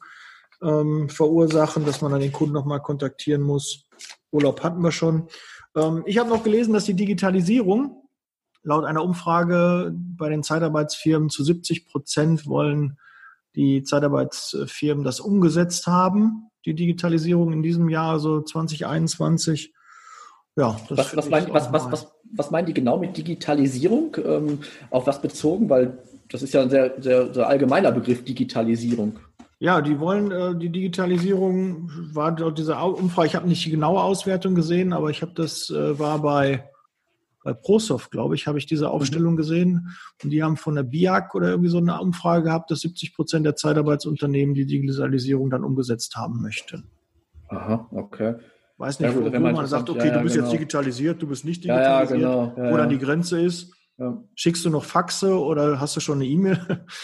ähm, verursachen, dass man dann den Kunden nochmal kontaktieren muss. Urlaub hatten wir schon. Ähm, ich habe noch gelesen, dass die Digitalisierung laut einer Umfrage bei den Zeitarbeitsfirmen zu 70 Prozent wollen die Zeitarbeitsfirmen das umgesetzt haben, die Digitalisierung in diesem Jahr, also 2021. Ja, was, was, mein, was, was, was, was, meinen die genau mit Digitalisierung? Ähm, auf was bezogen? Weil das ist ja ein sehr, sehr, sehr allgemeiner Begriff, Digitalisierung. Ja, die wollen äh, die Digitalisierung, war dort diese Umfrage, ich habe nicht die genaue Auswertung gesehen, aber ich habe das, äh, war bei bei ProSoft, glaube ich, habe ich diese Aufstellung mhm. gesehen. Und die haben von der BIAC oder irgendwie so eine Umfrage gehabt, dass 70 Prozent der Zeitarbeitsunternehmen die Digitalisierung dann umgesetzt haben möchten. Aha, okay. Weiß nicht, ja, gut, wo man sagt, okay, ja, du bist genau. jetzt digitalisiert, du bist nicht digitalisiert, ja, genau. wo dann die Grenze ist. Schickst du noch Faxe oder hast du schon eine E-Mail?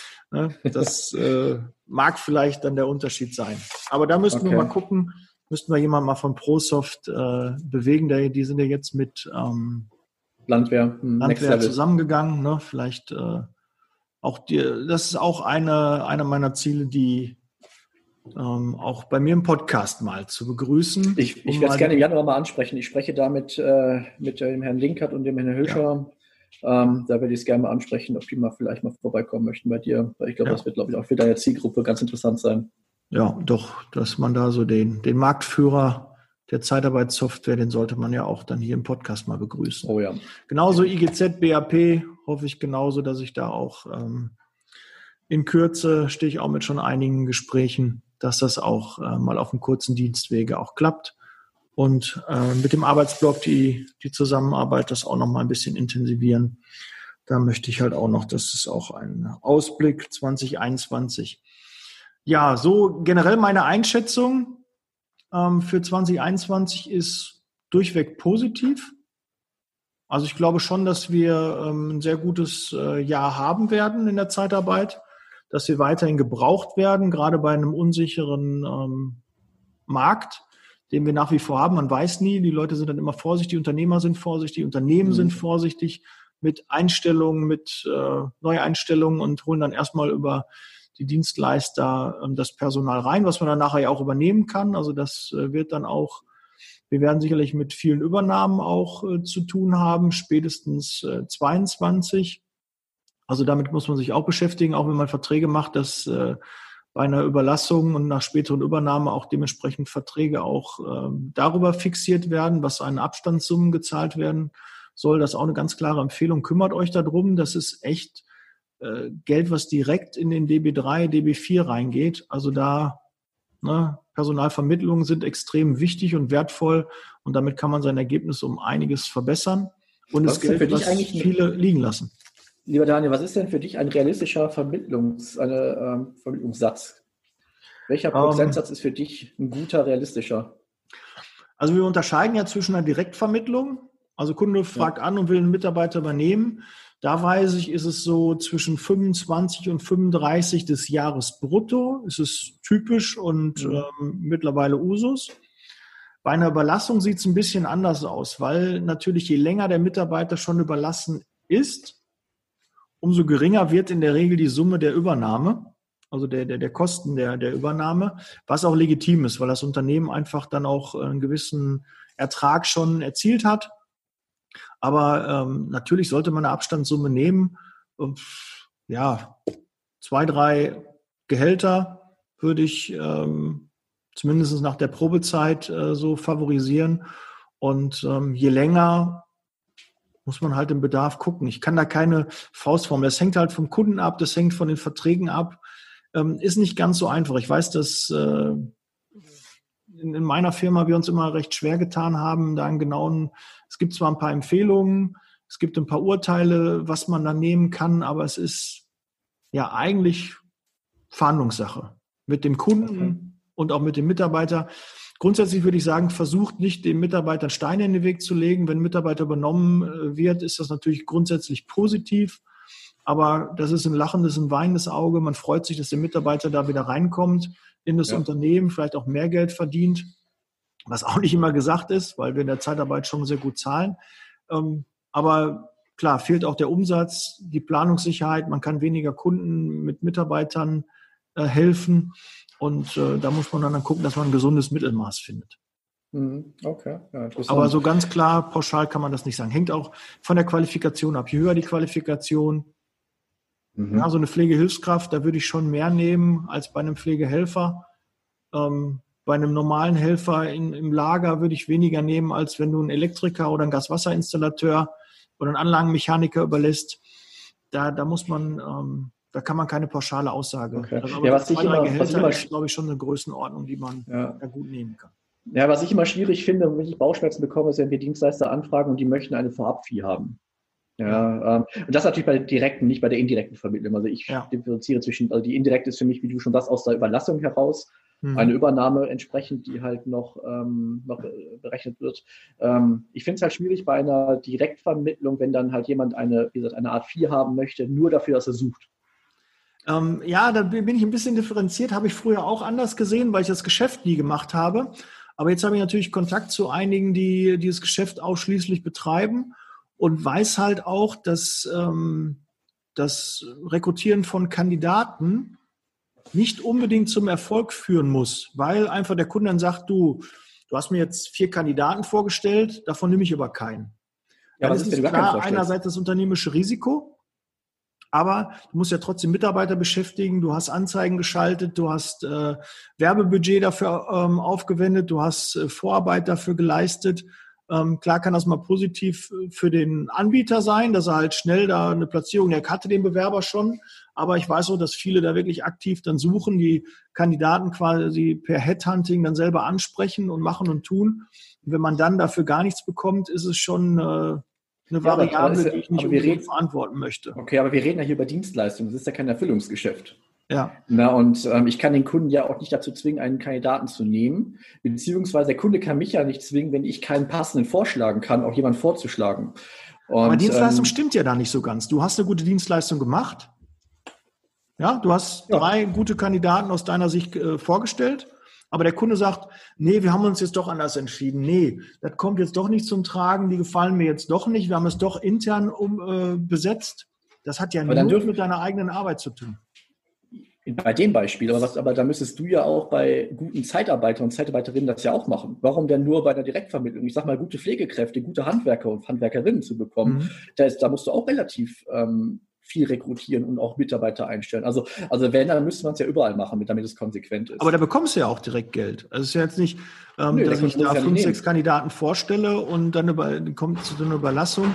Das äh, mag vielleicht dann der Unterschied sein. Aber da müssten okay. wir mal gucken, müssten wir jemanden mal von ProSoft äh, bewegen. Die sind ja jetzt mit ähm, Landwehr, hm, Landwehr zusammengegangen. Ne? Vielleicht äh, auch die, das ist auch eine, eine meiner Ziele, die ähm, auch bei mir im Podcast mal zu begrüßen. Ich, ich um werde es gerne im Januar mal ansprechen. Ich spreche da mit, äh, mit dem Herrn Linkert und dem Herrn Hilscher. Ja. Ähm, da werde ich es gerne mal ansprechen, ob die mal vielleicht mal vorbeikommen möchten bei dir. Weil ich glaube, ja. das wird, glaube ich, auch für deine Zielgruppe ganz interessant sein. Ja, doch, dass man da so den, den Marktführer der Zeitarbeitssoftware, den sollte man ja auch dann hier im Podcast mal begrüßen. Oh ja. Genauso IGZ, BAP, hoffe ich genauso, dass ich da auch ähm, in Kürze stehe ich auch mit schon einigen Gesprächen dass das auch äh, mal auf dem kurzen Dienstwege auch klappt. Und äh, mit dem Arbeitsblock die, die Zusammenarbeit das auch noch mal ein bisschen intensivieren. Da möchte ich halt auch noch, das ist auch ein Ausblick 2021. Ja, so generell meine Einschätzung ähm, für 2021 ist durchweg positiv. Also ich glaube schon, dass wir ähm, ein sehr gutes äh, Jahr haben werden in der Zeitarbeit dass wir weiterhin gebraucht werden, gerade bei einem unsicheren ähm, Markt, den wir nach wie vor haben. Man weiß nie, die Leute sind dann immer vorsichtig, die Unternehmer sind vorsichtig, Unternehmen mhm. sind vorsichtig mit Einstellungen, mit äh, Neueinstellungen und holen dann erstmal über die Dienstleister ähm, das Personal rein, was man dann nachher ja auch übernehmen kann. Also das äh, wird dann auch, wir werden sicherlich mit vielen Übernahmen auch äh, zu tun haben, spätestens äh, 22. Also damit muss man sich auch beschäftigen, auch wenn man Verträge macht, dass äh, bei einer Überlassung und nach späteren Übernahme auch dementsprechend Verträge auch äh, darüber fixiert werden, was an Abstandssummen gezahlt werden soll. Das ist auch eine ganz klare Empfehlung. Kümmert euch darum. Das ist echt äh, Geld, was direkt in den DB3, DB4 reingeht. Also da ne, Personalvermittlungen sind extrem wichtig und wertvoll und damit kann man sein Ergebnis um einiges verbessern. Und es Geld, was viele liegen lassen. Lieber Daniel, was ist denn für dich ein realistischer Vermittlungs, eine, ähm, Vermittlungssatz? Welcher ähm. Prozentsatz um, ist für dich ein guter, realistischer? Also wir unterscheiden ja zwischen einer Direktvermittlung, also Kunde fragt ja. an und will einen Mitarbeiter übernehmen. Da weiß ich, ist es so zwischen 25 und 35 des Jahres brutto. Es ist typisch und mhm. ähm, mittlerweile Usus. Bei einer Überlassung sieht es ein bisschen anders aus, weil natürlich je länger der Mitarbeiter schon überlassen ist, umso geringer wird in der Regel die Summe der Übernahme, also der, der, der Kosten der, der Übernahme, was auch legitim ist, weil das Unternehmen einfach dann auch einen gewissen Ertrag schon erzielt hat. Aber ähm, natürlich sollte man eine Abstandssumme nehmen. Ja, zwei, drei Gehälter würde ich ähm, zumindest nach der Probezeit äh, so favorisieren. Und ähm, je länger muss man halt im Bedarf gucken. Ich kann da keine Faustform. Das hängt halt vom Kunden ab, das hängt von den Verträgen ab. Ähm, ist nicht ganz so einfach. Ich weiß, dass äh, in, in, meiner Firma wir uns immer recht schwer getan haben, da einen genauen, es gibt zwar ein paar Empfehlungen, es gibt ein paar Urteile, was man da nehmen kann, aber es ist ja eigentlich Verhandlungssache mit dem Kunden okay. und auch mit dem Mitarbeiter. Grundsätzlich würde ich sagen, versucht nicht den Mitarbeitern Steine in den Weg zu legen. Wenn ein Mitarbeiter übernommen äh, wird, ist das natürlich grundsätzlich positiv. Aber das ist ein lachendes, ein weinendes Auge. Man freut sich, dass der Mitarbeiter da wieder reinkommt in das ja. Unternehmen, vielleicht auch mehr Geld verdient, was auch nicht immer gesagt ist, weil wir in der Zeitarbeit schon sehr gut zahlen. Ähm, aber klar, fehlt auch der Umsatz, die Planungssicherheit. Man kann weniger Kunden mit Mitarbeitern äh, helfen. Und äh, da muss man dann gucken, dass man ein gesundes Mittelmaß findet. Mhm. Okay, ja, Aber so ganz klar, pauschal kann man das nicht sagen. Hängt auch von der Qualifikation ab. Je höher die Qualifikation, mhm. ja, so eine Pflegehilfskraft, da würde ich schon mehr nehmen als bei einem Pflegehelfer. Ähm, bei einem normalen Helfer in, im Lager würde ich weniger nehmen, als wenn du einen Elektriker oder einen Gaswasserinstallateur oder einen Anlagenmechaniker überlässt. Da, da muss man ähm, da kann man keine pauschale Aussage. Okay. Also, ja, was ich immer, Gehälter was ich immer, ist, glaube ich, schon eine Größenordnung, die man ja. gut nehmen kann. Ja, was ich immer schwierig finde, wenn ich Bauchschmerzen bekomme, ist, wenn wir Dienstleister anfragen und die möchten eine Vorabfee haben. Ja, ähm, und das natürlich bei der direkten, nicht bei der indirekten Vermittlung. Also ich ja. differenziere zwischen, also die indirekte ist für mich, wie du schon sagst, aus der Überlassung heraus mhm. eine Übernahme entsprechend, die halt noch, ähm, noch berechnet wird. Ähm, ich finde es halt schwierig bei einer Direktvermittlung, wenn dann halt jemand eine, wie gesagt, eine Art 4 haben möchte, nur dafür, dass er sucht. Ähm, ja, da bin ich ein bisschen differenziert, habe ich früher auch anders gesehen, weil ich das Geschäft nie gemacht habe. Aber jetzt habe ich natürlich Kontakt zu einigen, die dieses Geschäft ausschließlich betreiben und weiß halt auch, dass ähm, das Rekrutieren von Kandidaten nicht unbedingt zum Erfolg führen muss, weil einfach der Kunde dann sagt, du, du hast mir jetzt vier Kandidaten vorgestellt, davon nehme ich aber keinen. Ja, dann ist es klar einerseits das unternehmische Risiko, aber du musst ja trotzdem Mitarbeiter beschäftigen, du hast Anzeigen geschaltet, du hast äh, Werbebudget dafür ähm, aufgewendet, du hast äh, Vorarbeit dafür geleistet. Ähm, klar kann das mal positiv äh, für den Anbieter sein, dass er halt schnell da eine Platzierung, er hatte den Bewerber schon, aber ich weiß auch, dass viele da wirklich aktiv dann suchen, die Kandidaten quasi per Headhunting dann selber ansprechen und machen und tun. Wenn man dann dafür gar nichts bekommt, ist es schon äh, eine ja, Variable, die ich nicht reden, verantworten möchte. Okay, aber wir reden ja hier über Dienstleistungen. Das ist ja kein Erfüllungsgeschäft. Ja. Na, und ähm, ich kann den Kunden ja auch nicht dazu zwingen, einen Kandidaten zu nehmen. Beziehungsweise der Kunde kann mich ja nicht zwingen, wenn ich keinen passenden vorschlagen kann, auch jemanden vorzuschlagen. Und, aber Dienstleistung ähm, stimmt ja da nicht so ganz. Du hast eine gute Dienstleistung gemacht. Ja, du hast ja. drei gute Kandidaten aus deiner Sicht äh, vorgestellt. Aber der Kunde sagt, nee, wir haben uns jetzt doch anders entschieden. Nee, das kommt jetzt doch nicht zum Tragen, die gefallen mir jetzt doch nicht. Wir haben es doch intern um, äh, besetzt. Das hat ja aber nur mit deiner eigenen Arbeit zu tun. Bei dem Beispiel, aber, was, aber da müsstest du ja auch bei guten Zeitarbeitern und Zeitarbeiterinnen das ja auch machen. Warum denn nur bei der Direktvermittlung? Ich sag mal, gute Pflegekräfte, gute Handwerker und Handwerkerinnen zu bekommen, mhm. da, ist, da musst du auch relativ ähm, viel rekrutieren und auch Mitarbeiter einstellen. Also, also wenn, dann müsste man es ja überall machen, damit es konsequent ist. Aber da bekommst du ja auch direkt Geld. Also es ist ja jetzt nicht, ähm, Nö, dass ich da fünf, sechs Kandidaten vorstelle und dann über, kommt zu einer Überlassung.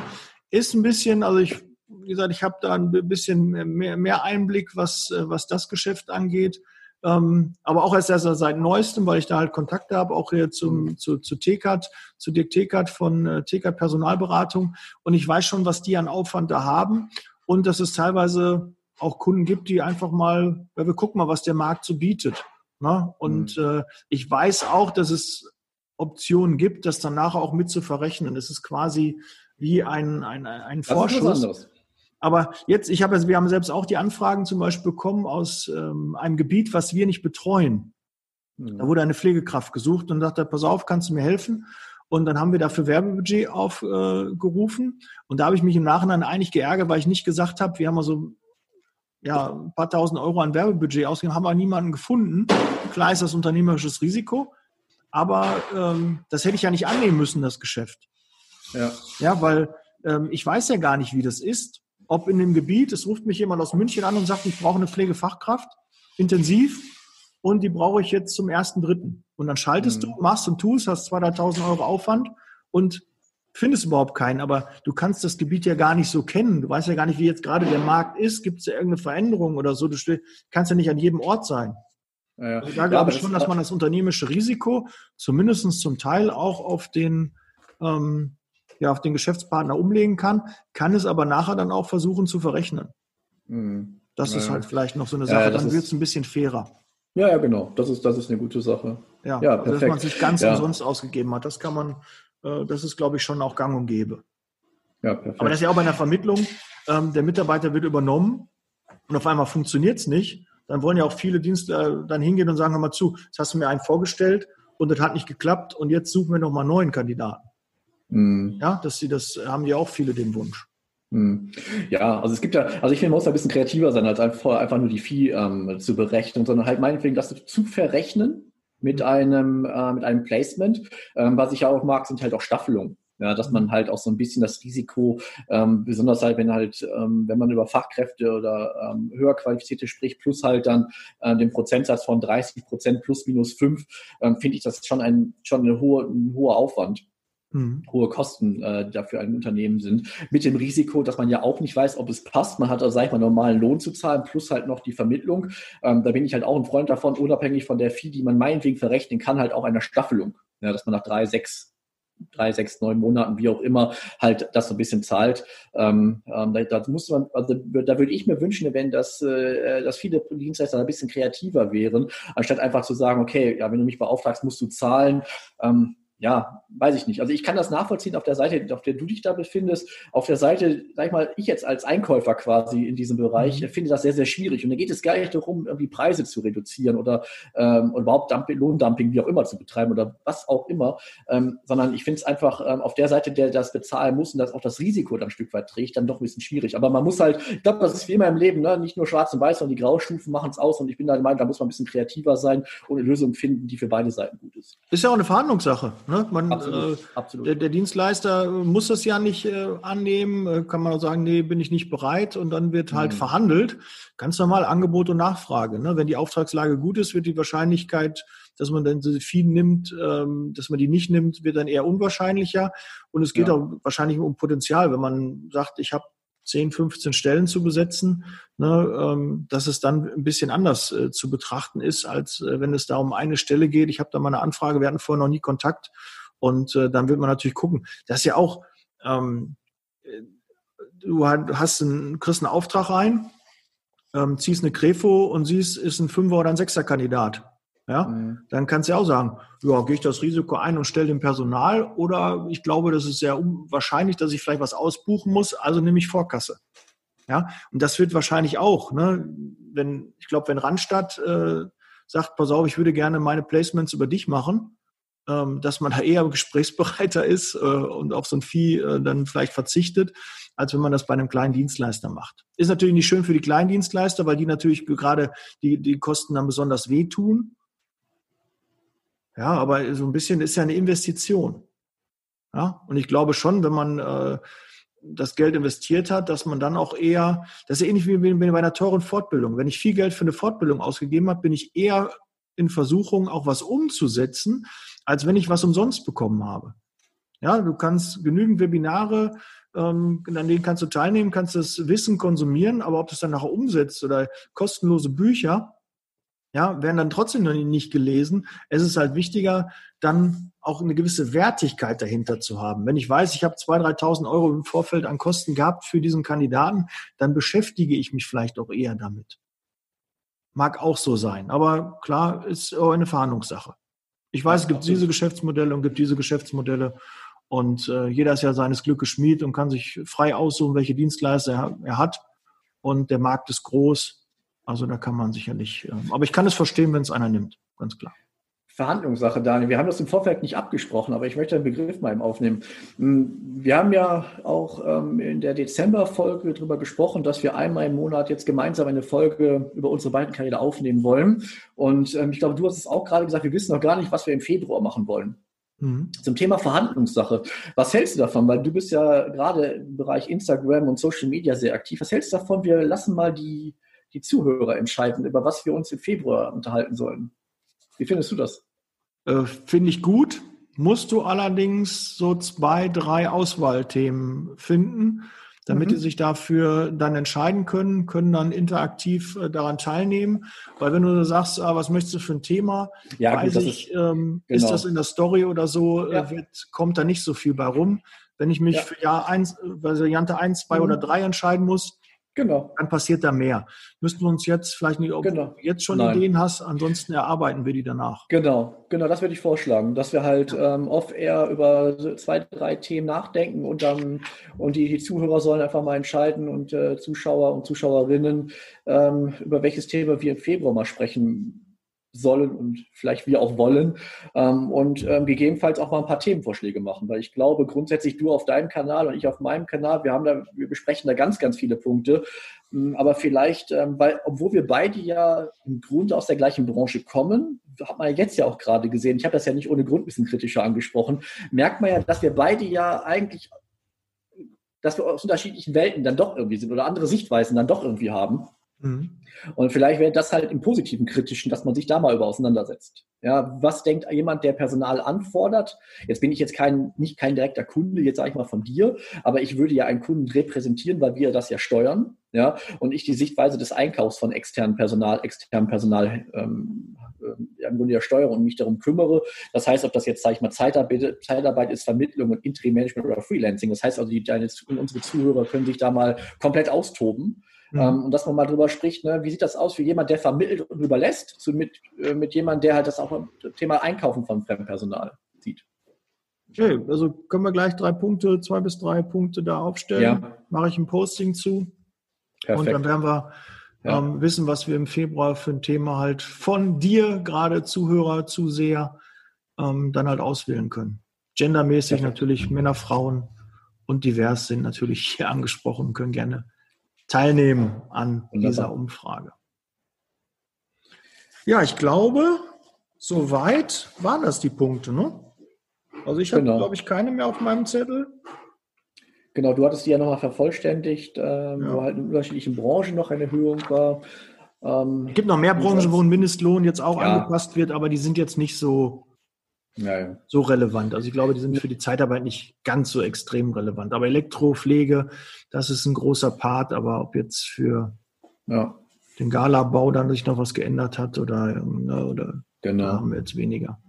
Ist ein bisschen, also ich, wie gesagt, ich habe da ein bisschen mehr, mehr Einblick, was, äh, was das Geschäft angeht. Ähm, aber auch erst, erst seit neuestem, weil ich da halt Kontakte habe, auch hier zum, mhm. zu, zu TCAT, zu Dirk TCAT von äh, TCAT Personalberatung. Und ich weiß schon, was die an Aufwand da haben und dass es teilweise auch Kunden gibt, die einfach mal, ja, wir gucken mal, was der Markt so bietet. Ne? Und mhm. äh, ich weiß auch, dass es Optionen gibt, das danach auch mit zu verrechnen. Es ist quasi wie ein, ein, ein Vorschuss. Aber jetzt, ich habe, wir haben selbst auch die Anfragen zum Beispiel bekommen aus ähm, einem Gebiet, was wir nicht betreuen. Mhm. Da wurde eine Pflegekraft gesucht und sagte, pass auf, kannst du mir helfen? Und dann haben wir dafür Werbebudget aufgerufen. und da habe ich mich im Nachhinein eigentlich geärgert, weil ich nicht gesagt habe, wir haben mal so ja, ein paar tausend Euro an Werbebudget ausgegeben, haben aber niemanden gefunden. Klar ist das unternehmerisches Risiko, aber ähm, das hätte ich ja nicht annehmen müssen, das Geschäft. Ja, ja weil ähm, ich weiß ja gar nicht, wie das ist. Ob in dem Gebiet, es ruft mich jemand aus München an und sagt, ich brauche eine Pflegefachkraft, intensiv, und die brauche ich jetzt zum ersten Dritten. Und dann schaltest mhm. du, machst und tust, hast 2.000, 3.000 Euro Aufwand und findest überhaupt keinen. Aber du kannst das Gebiet ja gar nicht so kennen. Du weißt ja gar nicht, wie jetzt gerade der Markt ist. Gibt es ja irgendeine Veränderung oder so? Du kannst ja nicht an jedem Ort sein. Ja, ja. Also da glaube ja, ich schon, dass man das unternehmische Risiko zumindest zum Teil auch auf den, ähm, ja, auf den Geschäftspartner umlegen kann, kann es aber nachher dann auch versuchen zu verrechnen. Mhm. Das ist halt vielleicht noch so eine Sache, dann wird es ein bisschen fairer. Ja, ja, genau. Das ist, das ist eine gute Sache. Ja, ja perfekt. dass man sich ganz ja. umsonst ausgegeben hat. Das kann man, äh, das ist, glaube ich, schon auch gang und gäbe. Ja, perfekt. Aber das ist ja auch bei einer Vermittlung. Ähm, der Mitarbeiter wird übernommen und auf einmal funktioniert es nicht. Dann wollen ja auch viele Dienste äh, dann hingehen und sagen, hör mal zu, jetzt hast du mir einen vorgestellt und das hat nicht geklappt und jetzt suchen wir nochmal neuen Kandidaten. Mhm. Ja, dass sie das haben ja auch viele den Wunsch. Hm. Ja, also es gibt ja, also ich finde, man muss ein bisschen kreativer sein, als einfach, einfach nur die Vieh ähm, zu berechnen, sondern halt meinetwegen das zu verrechnen mit hm. einem, äh, mit einem Placement. Ähm, was ich ja auch mag, sind halt auch Staffelungen. Ja, dass man hm. halt auch so ein bisschen das Risiko, ähm, besonders halt, wenn halt, ähm, wenn man über Fachkräfte oder ähm, höher qualifizierte spricht, plus halt dann äh, den Prozentsatz von 30 Prozent plus minus fünf, ähm, finde ich das schon ein, schon eine hohe, ein hoher Aufwand mhm. hohe Kosten äh, dafür ein Unternehmen sind. Mit dem Risiko, dass man ja auch nicht weiß, ob es passt. Man hat, also, sag ich mal, normalen Lohn zu zahlen, plus halt noch die Vermittlung. Ähm, da bin ich halt auch ein Freund davon, unabhängig von der Fee, die man meinetwegen verrechnen kann, halt auch einer Staffelung Ja, dass man nach drei, sechs drei, sechs, neun Monaten, wie auch immer, halt das so ein bisschen zahlt. Ähm, ähm, da, da, muss man, also da würde ich mir wünschen, wenn das, äh, dass viele Dienstleister ein bisschen kreativer wären, anstatt einfach zu sagen, okay, ja, wenn du mich beauftragst, musst du zahlen. Ähm, ja, weiß ich nicht. Also ich kann das nachvollziehen auf der Seite, auf der du dich da befindest. Auf der Seite, sag ich mal, ich jetzt als Einkäufer quasi in diesem Bereich mhm. finde das sehr, sehr schwierig. Und da geht es gar nicht darum, irgendwie Preise zu reduzieren oder ähm, überhaupt Dumping, Lohndumping, wie auch immer, zu betreiben oder was auch immer, ähm, sondern ich finde es einfach ähm, auf der Seite, der das bezahlen muss und das auch das Risiko dann ein Stück weit trägt, dann doch ein bisschen schwierig. Aber man muss halt, ich glaube, das ist wie immer im Leben, ne? nicht nur schwarz und weiß, sondern die Graustufen machen es aus. Und ich bin da der Meinung, da muss man ein bisschen kreativer sein und eine Lösung finden, die für beide Seiten gut ist. Ist ja auch eine Verhandlungssache. Ne? Man, Absolut. Äh, Absolut. Der, der, Dienstleister muss das ja nicht äh, annehmen, äh, kann man auch sagen, nee, bin ich nicht bereit und dann wird halt mhm. verhandelt. Ganz normal Angebot und Nachfrage. Ne? Wenn die Auftragslage gut ist, wird die Wahrscheinlichkeit, dass man dann viel nimmt, ähm, dass man die nicht nimmt, wird dann eher unwahrscheinlicher. Und es geht ja. auch wahrscheinlich um Potenzial, wenn man sagt, ich habe 10, 15 Stellen zu besetzen, ne, ähm, dass es dann ein bisschen anders äh, zu betrachten ist, als äh, wenn es da um eine Stelle geht. Ich habe da mal eine Anfrage, wir hatten vorher noch nie Kontakt und äh, dann wird man natürlich gucken. Das ist ja auch, ähm, du hast einen, kriegst einen Auftrag rein, ähm, ziehst eine Krefo und siehst, ist ein Fünfer oder ein Sechser Kandidat. Ja, mhm. dann kannst du ja auch sagen, ja, gehe ich das Risiko ein und stelle dem Personal oder ich glaube, das ist sehr unwahrscheinlich, dass ich vielleicht was ausbuchen muss, also nehme ich Vorkasse. Ja, und das wird wahrscheinlich auch, ne, wenn, ich glaube, wenn Randstadt äh, sagt, pass auf, ich würde gerne meine Placements über dich machen, ähm, dass man da eher gesprächsbereiter ist äh, und auf so ein Vieh äh, dann vielleicht verzichtet, als wenn man das bei einem kleinen Dienstleister macht. Ist natürlich nicht schön für die kleinen Dienstleister, weil die natürlich gerade die, die Kosten dann besonders wehtun. Ja, aber so ein bisschen ist ja eine Investition. Ja, und ich glaube schon, wenn man äh, das Geld investiert hat, dass man dann auch eher, das ist ähnlich wie bei einer teuren Fortbildung. Wenn ich viel Geld für eine Fortbildung ausgegeben habe, bin ich eher in Versuchung, auch was umzusetzen, als wenn ich was umsonst bekommen habe. Ja, du kannst genügend Webinare, ähm, an denen kannst du teilnehmen, kannst das Wissen konsumieren, aber ob du es dann nachher umsetzt oder kostenlose Bücher, ja, werden dann trotzdem noch nicht gelesen. Es ist halt wichtiger, dann auch eine gewisse Wertigkeit dahinter zu haben. Wenn ich weiß, ich habe 2.000, 3.000 Euro im Vorfeld an Kosten gehabt für diesen Kandidaten, dann beschäftige ich mich vielleicht auch eher damit. Mag auch so sein. Aber klar, ist auch eine Verhandlungssache. Ich weiß, es gibt diese Geschäftsmodelle und gibt diese Geschäftsmodelle. Und äh, jeder ist ja seines Glückes Schmied und kann sich frei aussuchen, welche Dienstleister er, er hat. Und der Markt ist groß. Also da kann man sicherlich. Äh, aber ich kann es verstehen, wenn es einer nimmt, ganz klar. Verhandlungssache, Daniel. Wir haben das im Vorfeld nicht abgesprochen, aber ich möchte den Begriff mal im aufnehmen. Hm, wir haben ja auch ähm, in der Dezember-Folge darüber gesprochen, dass wir einmal im Monat jetzt gemeinsam eine Folge über unsere beiden Kanäle aufnehmen wollen. Und ähm, ich glaube, du hast es auch gerade gesagt, wir wissen noch gar nicht, was wir im Februar machen wollen. Mhm. Zum Thema Verhandlungssache. Was hältst du davon? Weil du bist ja gerade im Bereich Instagram und Social Media sehr aktiv. Was hältst du davon? Wir lassen mal die, die Zuhörer entscheiden, über was wir uns im Februar unterhalten sollen. Wie findest du das? Äh, Finde ich gut. Musst du allerdings so zwei, drei Auswahlthemen finden, damit mhm. die sich dafür dann entscheiden können, können dann interaktiv äh, daran teilnehmen. Weil wenn du sagst, ah, was möchtest du für ein Thema, ja, weiß gut, ich, ist, ähm, genau. ist das in der Story oder so, äh, ja. wird, kommt da nicht so viel bei rum. Wenn ich mich ja. für Jahr eins, Variante 1, 2 mhm. oder 3 entscheiden muss, Genau. Dann passiert da mehr. Müssten wir uns jetzt vielleicht nicht, ob genau. du jetzt schon Nein. Ideen hast, ansonsten erarbeiten wir die danach. Genau, genau, das würde ich vorschlagen, dass wir halt ähm, oft eher über zwei, drei Themen nachdenken und dann und die, die Zuhörer sollen einfach mal entscheiden und äh, Zuschauer und Zuschauerinnen, ähm, über welches Thema wir im Februar mal sprechen sollen und vielleicht wir auch wollen ähm, und ähm, gegebenenfalls auch mal ein paar Themenvorschläge machen, weil ich glaube grundsätzlich du auf deinem Kanal und ich auf meinem Kanal, wir haben da, wir besprechen da ganz, ganz viele Punkte, ähm, aber vielleicht, ähm, weil obwohl wir beide ja im Grunde aus der gleichen Branche kommen, hat man ja jetzt ja auch gerade gesehen, ich habe das ja nicht ohne Grund ein bisschen kritischer angesprochen, merkt man ja, dass wir beide ja eigentlich, dass wir aus unterschiedlichen Welten dann doch irgendwie sind oder andere Sichtweisen dann doch irgendwie haben. Mhm. Und vielleicht wäre das halt im positiven Kritischen, dass man sich da mal über auseinandersetzt. Ja, was denkt jemand, der Personal anfordert? Jetzt bin ich jetzt kein, nicht kein direkter Kunde, jetzt sage ich mal von dir, aber ich würde ja einen Kunden repräsentieren, weil wir das ja steuern, ja, und ich die Sichtweise des Einkaufs von externem Personal, externem Personal ähm, äh, im Grunde ja steuere und mich darum kümmere. Das heißt, ob das jetzt, sage ich mal, Zeitarbeit, Zeitarbeit ist, Vermittlung und Interim Management oder Freelancing. Das heißt also, die, deine, unsere Zuhörer können sich da mal komplett austoben. Mhm. Ähm, und dass man mal drüber spricht, ne, wie sieht das aus für jemand, der vermittelt und überlässt, so mit, äh, mit jemandem, der halt das auch Thema Einkaufen von Fremdpersonal sieht. Okay, also können wir gleich drei Punkte, zwei bis drei Punkte da aufstellen. Ja. Mache ich ein Posting zu. Perfekt. Und dann werden wir ja. ähm, wissen, was wir im Februar für ein Thema halt von dir, gerade Zuhörer, Zuseher, ähm, dann halt auswählen können. Gendermäßig Perfekt. natürlich Männer, Frauen und divers sind natürlich hier angesprochen und können gerne teilnehmen an Wunderbar. dieser Umfrage. Ja, ich glaube, soweit waren das die Punkte. Ne? Also ich habe, genau. glaube ich, keine mehr auf meinem Zettel. Genau, du hattest die ja nochmal vervollständigt, ähm, ja. wo halt in unterschiedlichen Branchen noch eine Erhöhung war. Ähm, es gibt noch mehr Branchen, wo ein Mindestlohn jetzt auch ja. angepasst wird, aber die sind jetzt nicht so ja. so relevant. Also ich glaube, die sind für die Zeitarbeit nicht ganz so extrem relevant. Aber Elektropflege, das ist ein großer Part, aber ob jetzt für ja. den Galabau dann sich noch was geändert hat oder, ne, oder genau. haben wir jetzt weniger.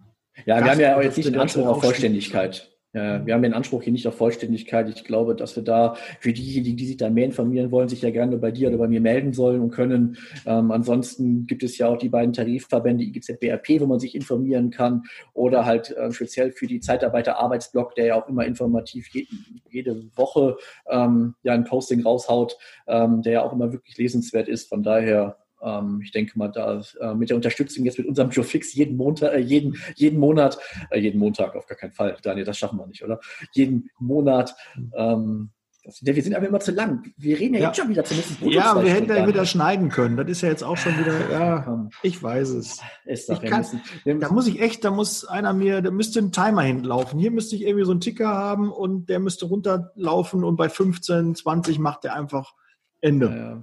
Ja, wir haben ja jetzt nicht den Anspruch auf Vollständigkeit. Äh, wir haben den Anspruch hier nicht auf Vollständigkeit. Ich glaube, dass wir da für diejenigen, die sich da mehr informieren wollen, sich ja gerne bei dir oder bei mir melden sollen und können. Ähm, ansonsten gibt es ja auch die beiden Tarifverbände IGZ BRP, wo man sich informieren kann oder halt äh, speziell für die Zeitarbeiter Arbeitsblock, der ja auch immer informativ je, jede Woche ähm, ja ein Posting raushaut, ähm, der ja auch immer wirklich lesenswert ist. Von daher ähm, ich denke mal, da äh, mit der Unterstützung jetzt mit unserem Joe Fix jeden Montag, äh, jeden, jeden Monat, äh, jeden Montag auf gar keinen Fall, Daniel, das schaffen wir nicht, oder? Jeden Monat. Ähm, das, wir sind aber immer zu lang. Wir reden ja, ja. jetzt schon wieder zumindest. Ja, wir hätten ja wieder schneiden können. Das ist ja jetzt auch schon wieder. Ja, ich weiß es. Ist doch, kann, müssen, da muss ich echt, da muss einer mir, da müsste ein Timer hinlaufen. Hier müsste ich irgendwie so einen Ticker haben und der müsste runterlaufen und bei 15, 20 macht der einfach Ende. Ja, ja.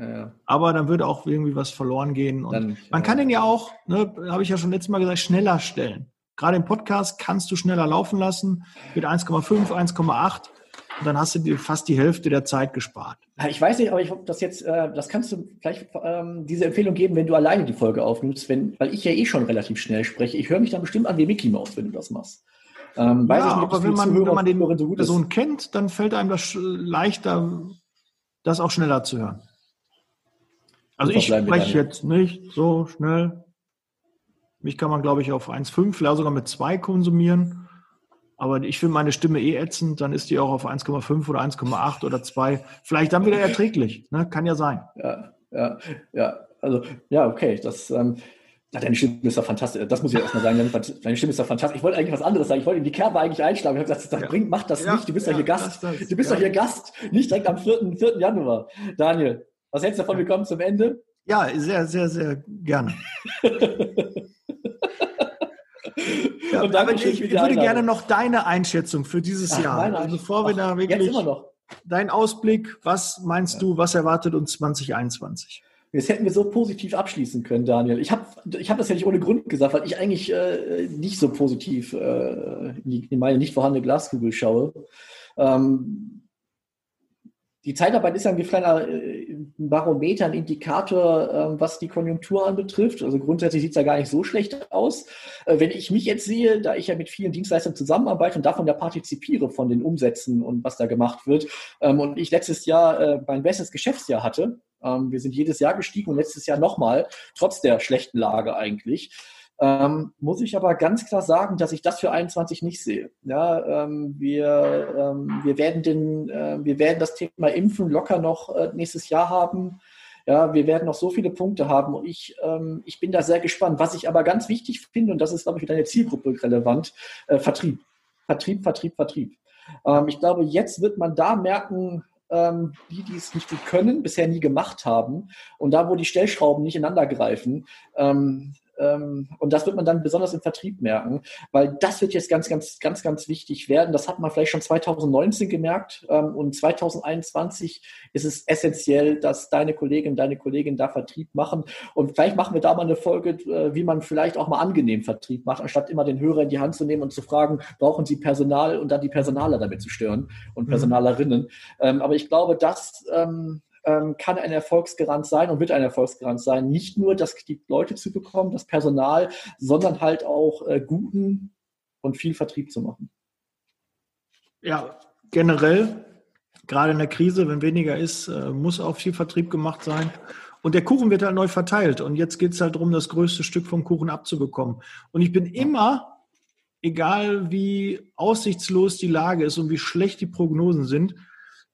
Ja. Aber dann würde auch irgendwie was verloren gehen. Und dann, man kann den ja auch, ne, habe ich ja schon letztes Mal gesagt, schneller stellen. Gerade im Podcast kannst du schneller laufen lassen mit 1,5, 1,8 und dann hast du dir fast die Hälfte der Zeit gespart. Ich weiß nicht, aber ich das jetzt, äh, das kannst du vielleicht ähm, diese Empfehlung geben, wenn du alleine die Folge aufnimmst, wenn, weil ich ja eh schon relativ schnell spreche. Ich höre mich dann bestimmt an wie Mickey Mouse, wenn du das machst. Ähm, ja, nicht, aber wenn man, wenn man den so Person kennt, dann fällt einem das leichter, das auch schneller zu hören. Also ich spreche jetzt nicht so schnell. Mich kann man, glaube ich, auf 1,5, vielleicht sogar mit 2 konsumieren. Aber ich finde meine Stimme eh ätzend, dann ist die auch auf 1,5 oder 1,8 oder 2. Vielleicht dann wieder erträglich. Ne? Kann ja sein. Ja, ja, ja. Also, ja, okay. Das, ähm, deine Stimme ist ja fantastisch. Das muss ich erstmal sagen. Deine Stimme ist ja fantastisch. Ich wollte eigentlich was anderes sagen. Ich wollte in die Kerbe eigentlich einschlagen. Ich habe gesagt, das ja. bringt, mach das ja, nicht. Du bist ja, hier Gast. Das, das, du bist doch hier Gast. Nicht direkt am 4. 4. Januar. Daniel, was hältst du davon? Wir kommen zum Ende. Ja, sehr, sehr, sehr gerne. ja, aber ich, ich würde gerne noch deine Einschätzung für dieses Ach, Jahr. Also bevor wir da wirklich. Jetzt immer noch. Dein Ausblick, was meinst ja. du, was erwartet uns 2021? Das hätten wir so positiv abschließen können, Daniel. Ich habe ich hab das ja nicht ohne Grund gesagt, weil ich eigentlich äh, nicht so positiv äh, in meine nicht vorhandene Glaskugel schaue. Ähm, die Zeitarbeit ist ja ein kleiner äh, Barometer, ein Indikator, ähm, was die Konjunktur anbetrifft. Also grundsätzlich sieht es ja gar nicht so schlecht aus. Äh, wenn ich mich jetzt sehe, da ich ja mit vielen Dienstleistern zusammenarbeite und davon ja partizipiere von den Umsätzen und was da gemacht wird, ähm, und ich letztes Jahr äh, mein bestes Geschäftsjahr hatte, ähm, wir sind jedes Jahr gestiegen und letztes Jahr nochmal, trotz der schlechten Lage eigentlich, ähm, muss ich aber ganz klar sagen, dass ich das für 21 nicht sehe. Ja, ähm, wir, ähm, wir, werden den, äh, wir werden das Thema Impfen locker noch äh, nächstes Jahr haben. Ja, wir werden noch so viele Punkte haben und ich, ähm, ich bin da sehr gespannt. Was ich aber ganz wichtig finde, und das ist, glaube ich, für deine Zielgruppe relevant, äh, Vertrieb. Vertrieb, Vertrieb, Vertrieb. Ähm, ich glaube, jetzt wird man da merken, ähm, die, die es nicht gut können, bisher nie gemacht haben und da, wo die Stellschrauben nicht ineinander greifen, ähm, und das wird man dann besonders im Vertrieb merken, weil das wird jetzt ganz, ganz, ganz, ganz wichtig werden. Das hat man vielleicht schon 2019 gemerkt ähm, und 2021 ist es essentiell, dass deine Kolleginnen, deine Kollegen da Vertrieb machen. Und vielleicht machen wir da mal eine Folge, äh, wie man vielleicht auch mal angenehm Vertrieb macht, anstatt immer den Hörer in die Hand zu nehmen und zu fragen, brauchen Sie Personal und dann die Personaler damit zu stören und mhm. Personalerinnen. Mhm. Ähm, aber ich glaube, das ähm, kann ein Erfolgsgarant sein und wird ein Erfolgsgarant sein. Nicht nur, dass die Leute zu bekommen, das Personal, sondern halt auch äh, guten und viel Vertrieb zu machen. Ja, generell, gerade in der Krise, wenn weniger ist, äh, muss auch viel Vertrieb gemacht sein. Und der Kuchen wird halt neu verteilt. Und jetzt geht es halt darum, das größte Stück vom Kuchen abzubekommen. Und ich bin immer, egal wie aussichtslos die Lage ist und wie schlecht die Prognosen sind,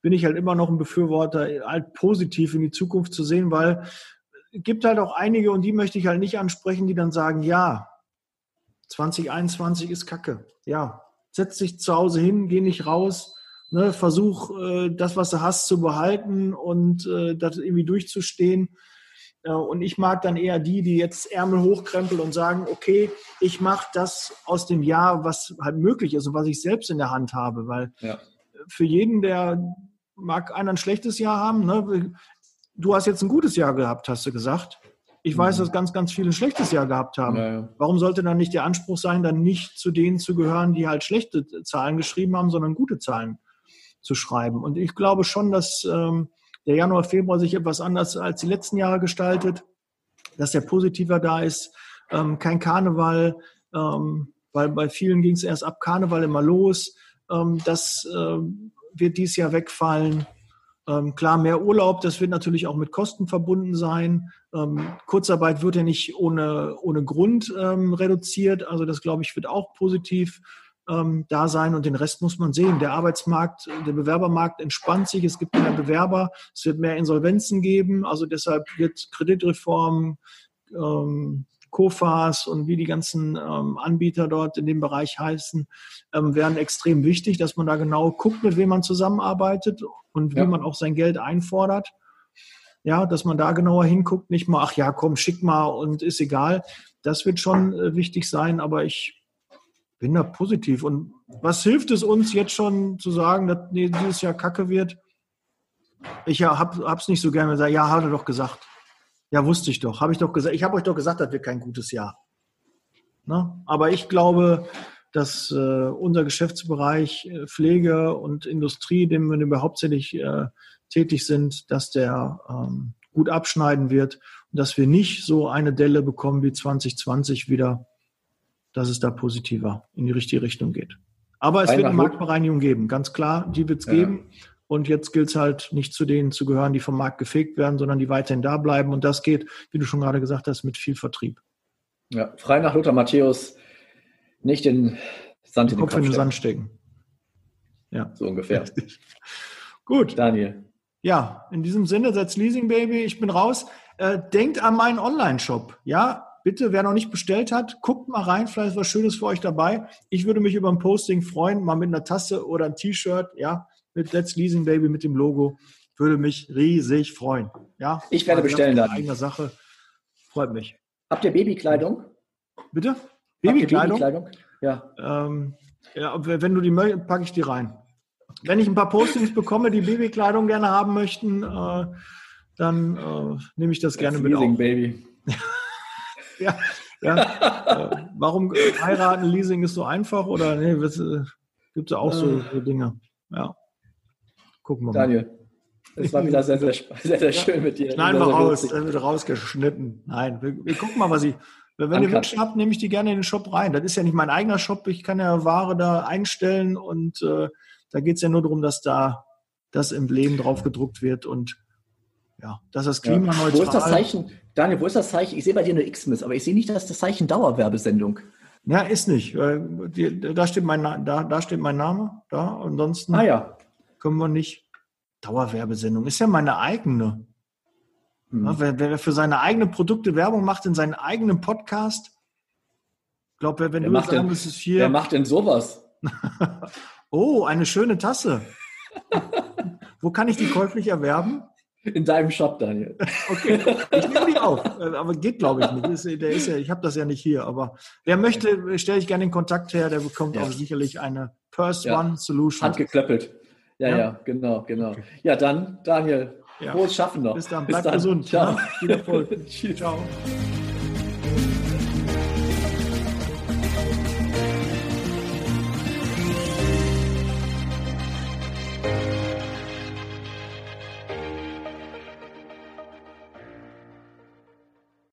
bin ich halt immer noch ein Befürworter, halt positiv in die Zukunft zu sehen, weil es gibt halt auch einige und die möchte ich halt nicht ansprechen, die dann sagen, ja, 2021 ist Kacke. Ja, setz dich zu Hause hin, geh nicht raus, ne, versuch äh, das, was du hast, zu behalten und äh, das irgendwie durchzustehen. Äh, und ich mag dann eher die, die jetzt Ärmel hochkrempeln und sagen, okay, ich mache das aus dem Jahr, was halt möglich ist und was ich selbst in der Hand habe, weil ja. für jeden, der mag einer ein schlechtes Jahr haben. Ne? Du hast jetzt ein gutes Jahr gehabt, hast du gesagt. Ich weiß, mhm. dass ganz, ganz viele ein schlechtes Jahr gehabt haben. Ja, ja. Warum sollte dann nicht der Anspruch sein, dann nicht zu denen zu gehören, die halt schlechte Zahlen geschrieben haben, sondern gute Zahlen zu schreiben? Und ich glaube schon, dass ähm, der Januar, Februar sich etwas anders als die letzten Jahre gestaltet, dass der positiver da ist. Ähm, kein Karneval, ähm, weil bei vielen ging es erst ab Karneval immer los. Ähm, das ähm, wird dies Jahr wegfallen. Ähm, klar, mehr Urlaub, das wird natürlich auch mit Kosten verbunden sein. Ähm, Kurzarbeit wird ja nicht ohne, ohne Grund ähm, reduziert. Also das, glaube ich, wird auch positiv ähm, da sein. Und den Rest muss man sehen. Der Arbeitsmarkt, der Bewerbermarkt entspannt sich. Es gibt mehr Bewerber. Es wird mehr Insolvenzen geben. Also deshalb wird Kreditreform, ähm, Kofas und wie die ganzen ähm, Anbieter dort in dem Bereich heißen, ähm, wären extrem wichtig, dass man da genau guckt, mit wem man zusammenarbeitet und wie ja. man auch sein Geld einfordert. Ja, dass man da genauer hinguckt, nicht mal, ach ja, komm, schick mal und ist egal. Das wird schon äh, wichtig sein, aber ich bin da positiv. Und was hilft es uns jetzt schon zu sagen, dass nee, dieses Jahr Kacke wird? Ich hab, hab's nicht so gerne gesagt. Ja, hat er doch gesagt. Ja, wusste ich doch. Habe ich doch gesagt. Ich habe euch doch gesagt, das wird kein gutes Jahr. Ne? Aber ich glaube, dass äh, unser Geschäftsbereich äh, Pflege und Industrie, dem wir, hauptsächlich äh, tätig sind, dass der ähm, gut abschneiden wird und dass wir nicht so eine Delle bekommen wie 2020 wieder, dass es da positiver in die richtige Richtung geht. Aber es wird eine Marktbereinigung geben, ganz klar, die wird es ja. geben. Und jetzt gilt es halt nicht zu denen zu gehören, die vom Markt gefegt werden, sondern die weiterhin da bleiben. Und das geht, wie du schon gerade gesagt hast, mit viel Vertrieb. Ja, frei nach Lothar Matthäus, nicht den Sand in den Kopf, Kopf in den Sand stecken. Ja. So ungefähr. Gut. Daniel. Ja, in diesem Sinne, setz Leasing Baby, ich bin raus. Äh, denkt an meinen Online-Shop. Ja, bitte, wer noch nicht bestellt hat, guckt mal rein, vielleicht ist was Schönes für euch dabei. Ich würde mich über ein Posting freuen, mal mit einer Tasse oder ein T-Shirt, ja, mit Let's Leasing Baby mit dem Logo. Würde mich riesig freuen. Ja, ich werde bestellen dann. Eigene Sache. Freut mich. Habt ihr Babykleidung? Bitte? Babykleidung? Babykleidung? Ja. Ähm, ja, wenn du die möchtest, packe ich die rein. Wenn ich ein paar Postings bekomme, die Babykleidung gerne haben möchten, äh, dann äh, nehme ich das Let's gerne mit Leasing auf. Baby. ja, ja. äh, warum heiraten, Leasing ist so einfach oder nee, äh, gibt es auch so, so Dinge. Ja. Gucken wir mal. Daniel, es war wieder sehr, sehr, sehr, sehr schön mit dir. Nein, mal raus, dann wird rausgeschnitten. Nein, wir, wir, gucken mal, was ich. Wenn Uncut. ihr Wünsche habt, nehme ich die gerne in den Shop rein. Das ist ja nicht mein eigener Shop. Ich kann ja Ware da einstellen und äh, da geht es ja nur darum, dass da das Emblem drauf gedruckt wird und ja, dass das klimaneutral. Ja. Wo ist das Zeichen, Daniel, wo ist das Zeichen? Ich sehe bei dir eine Xmas, aber ich sehe nicht, dass das Zeichen Dauerwerbesendung. Ja, ist nicht. Da steht mein, da, da steht mein Name. Da. Ansonsten. Ah ja können wir nicht. Dauerwerbesendung ist ja meine eigene. Hm. Wer, wer, für seine eigenen Produkte Werbung macht in seinem eigenen Podcast, glaube, wenn wer du sagen ist es hier. Wer macht denn sowas? oh, eine schöne Tasse. Wo kann ich die käuflich erwerben? In deinem Shop, Daniel. Okay, ich nehme die auf, äh, aber geht glaube ich nicht. Ist, der ist ja, ich habe das ja nicht hier, aber wer möchte, stelle ich gerne den Kontakt her, der bekommt ja. auch sicherlich eine First ja. One Solution. Handgeklöppelt. Ja, ja, ja, genau, genau. Okay. Ja, dann, Daniel, ja. frohes Schaffen noch. Bis dann, bleib Bis dann. gesund. Ciao. Viel Erfolg. Ciao.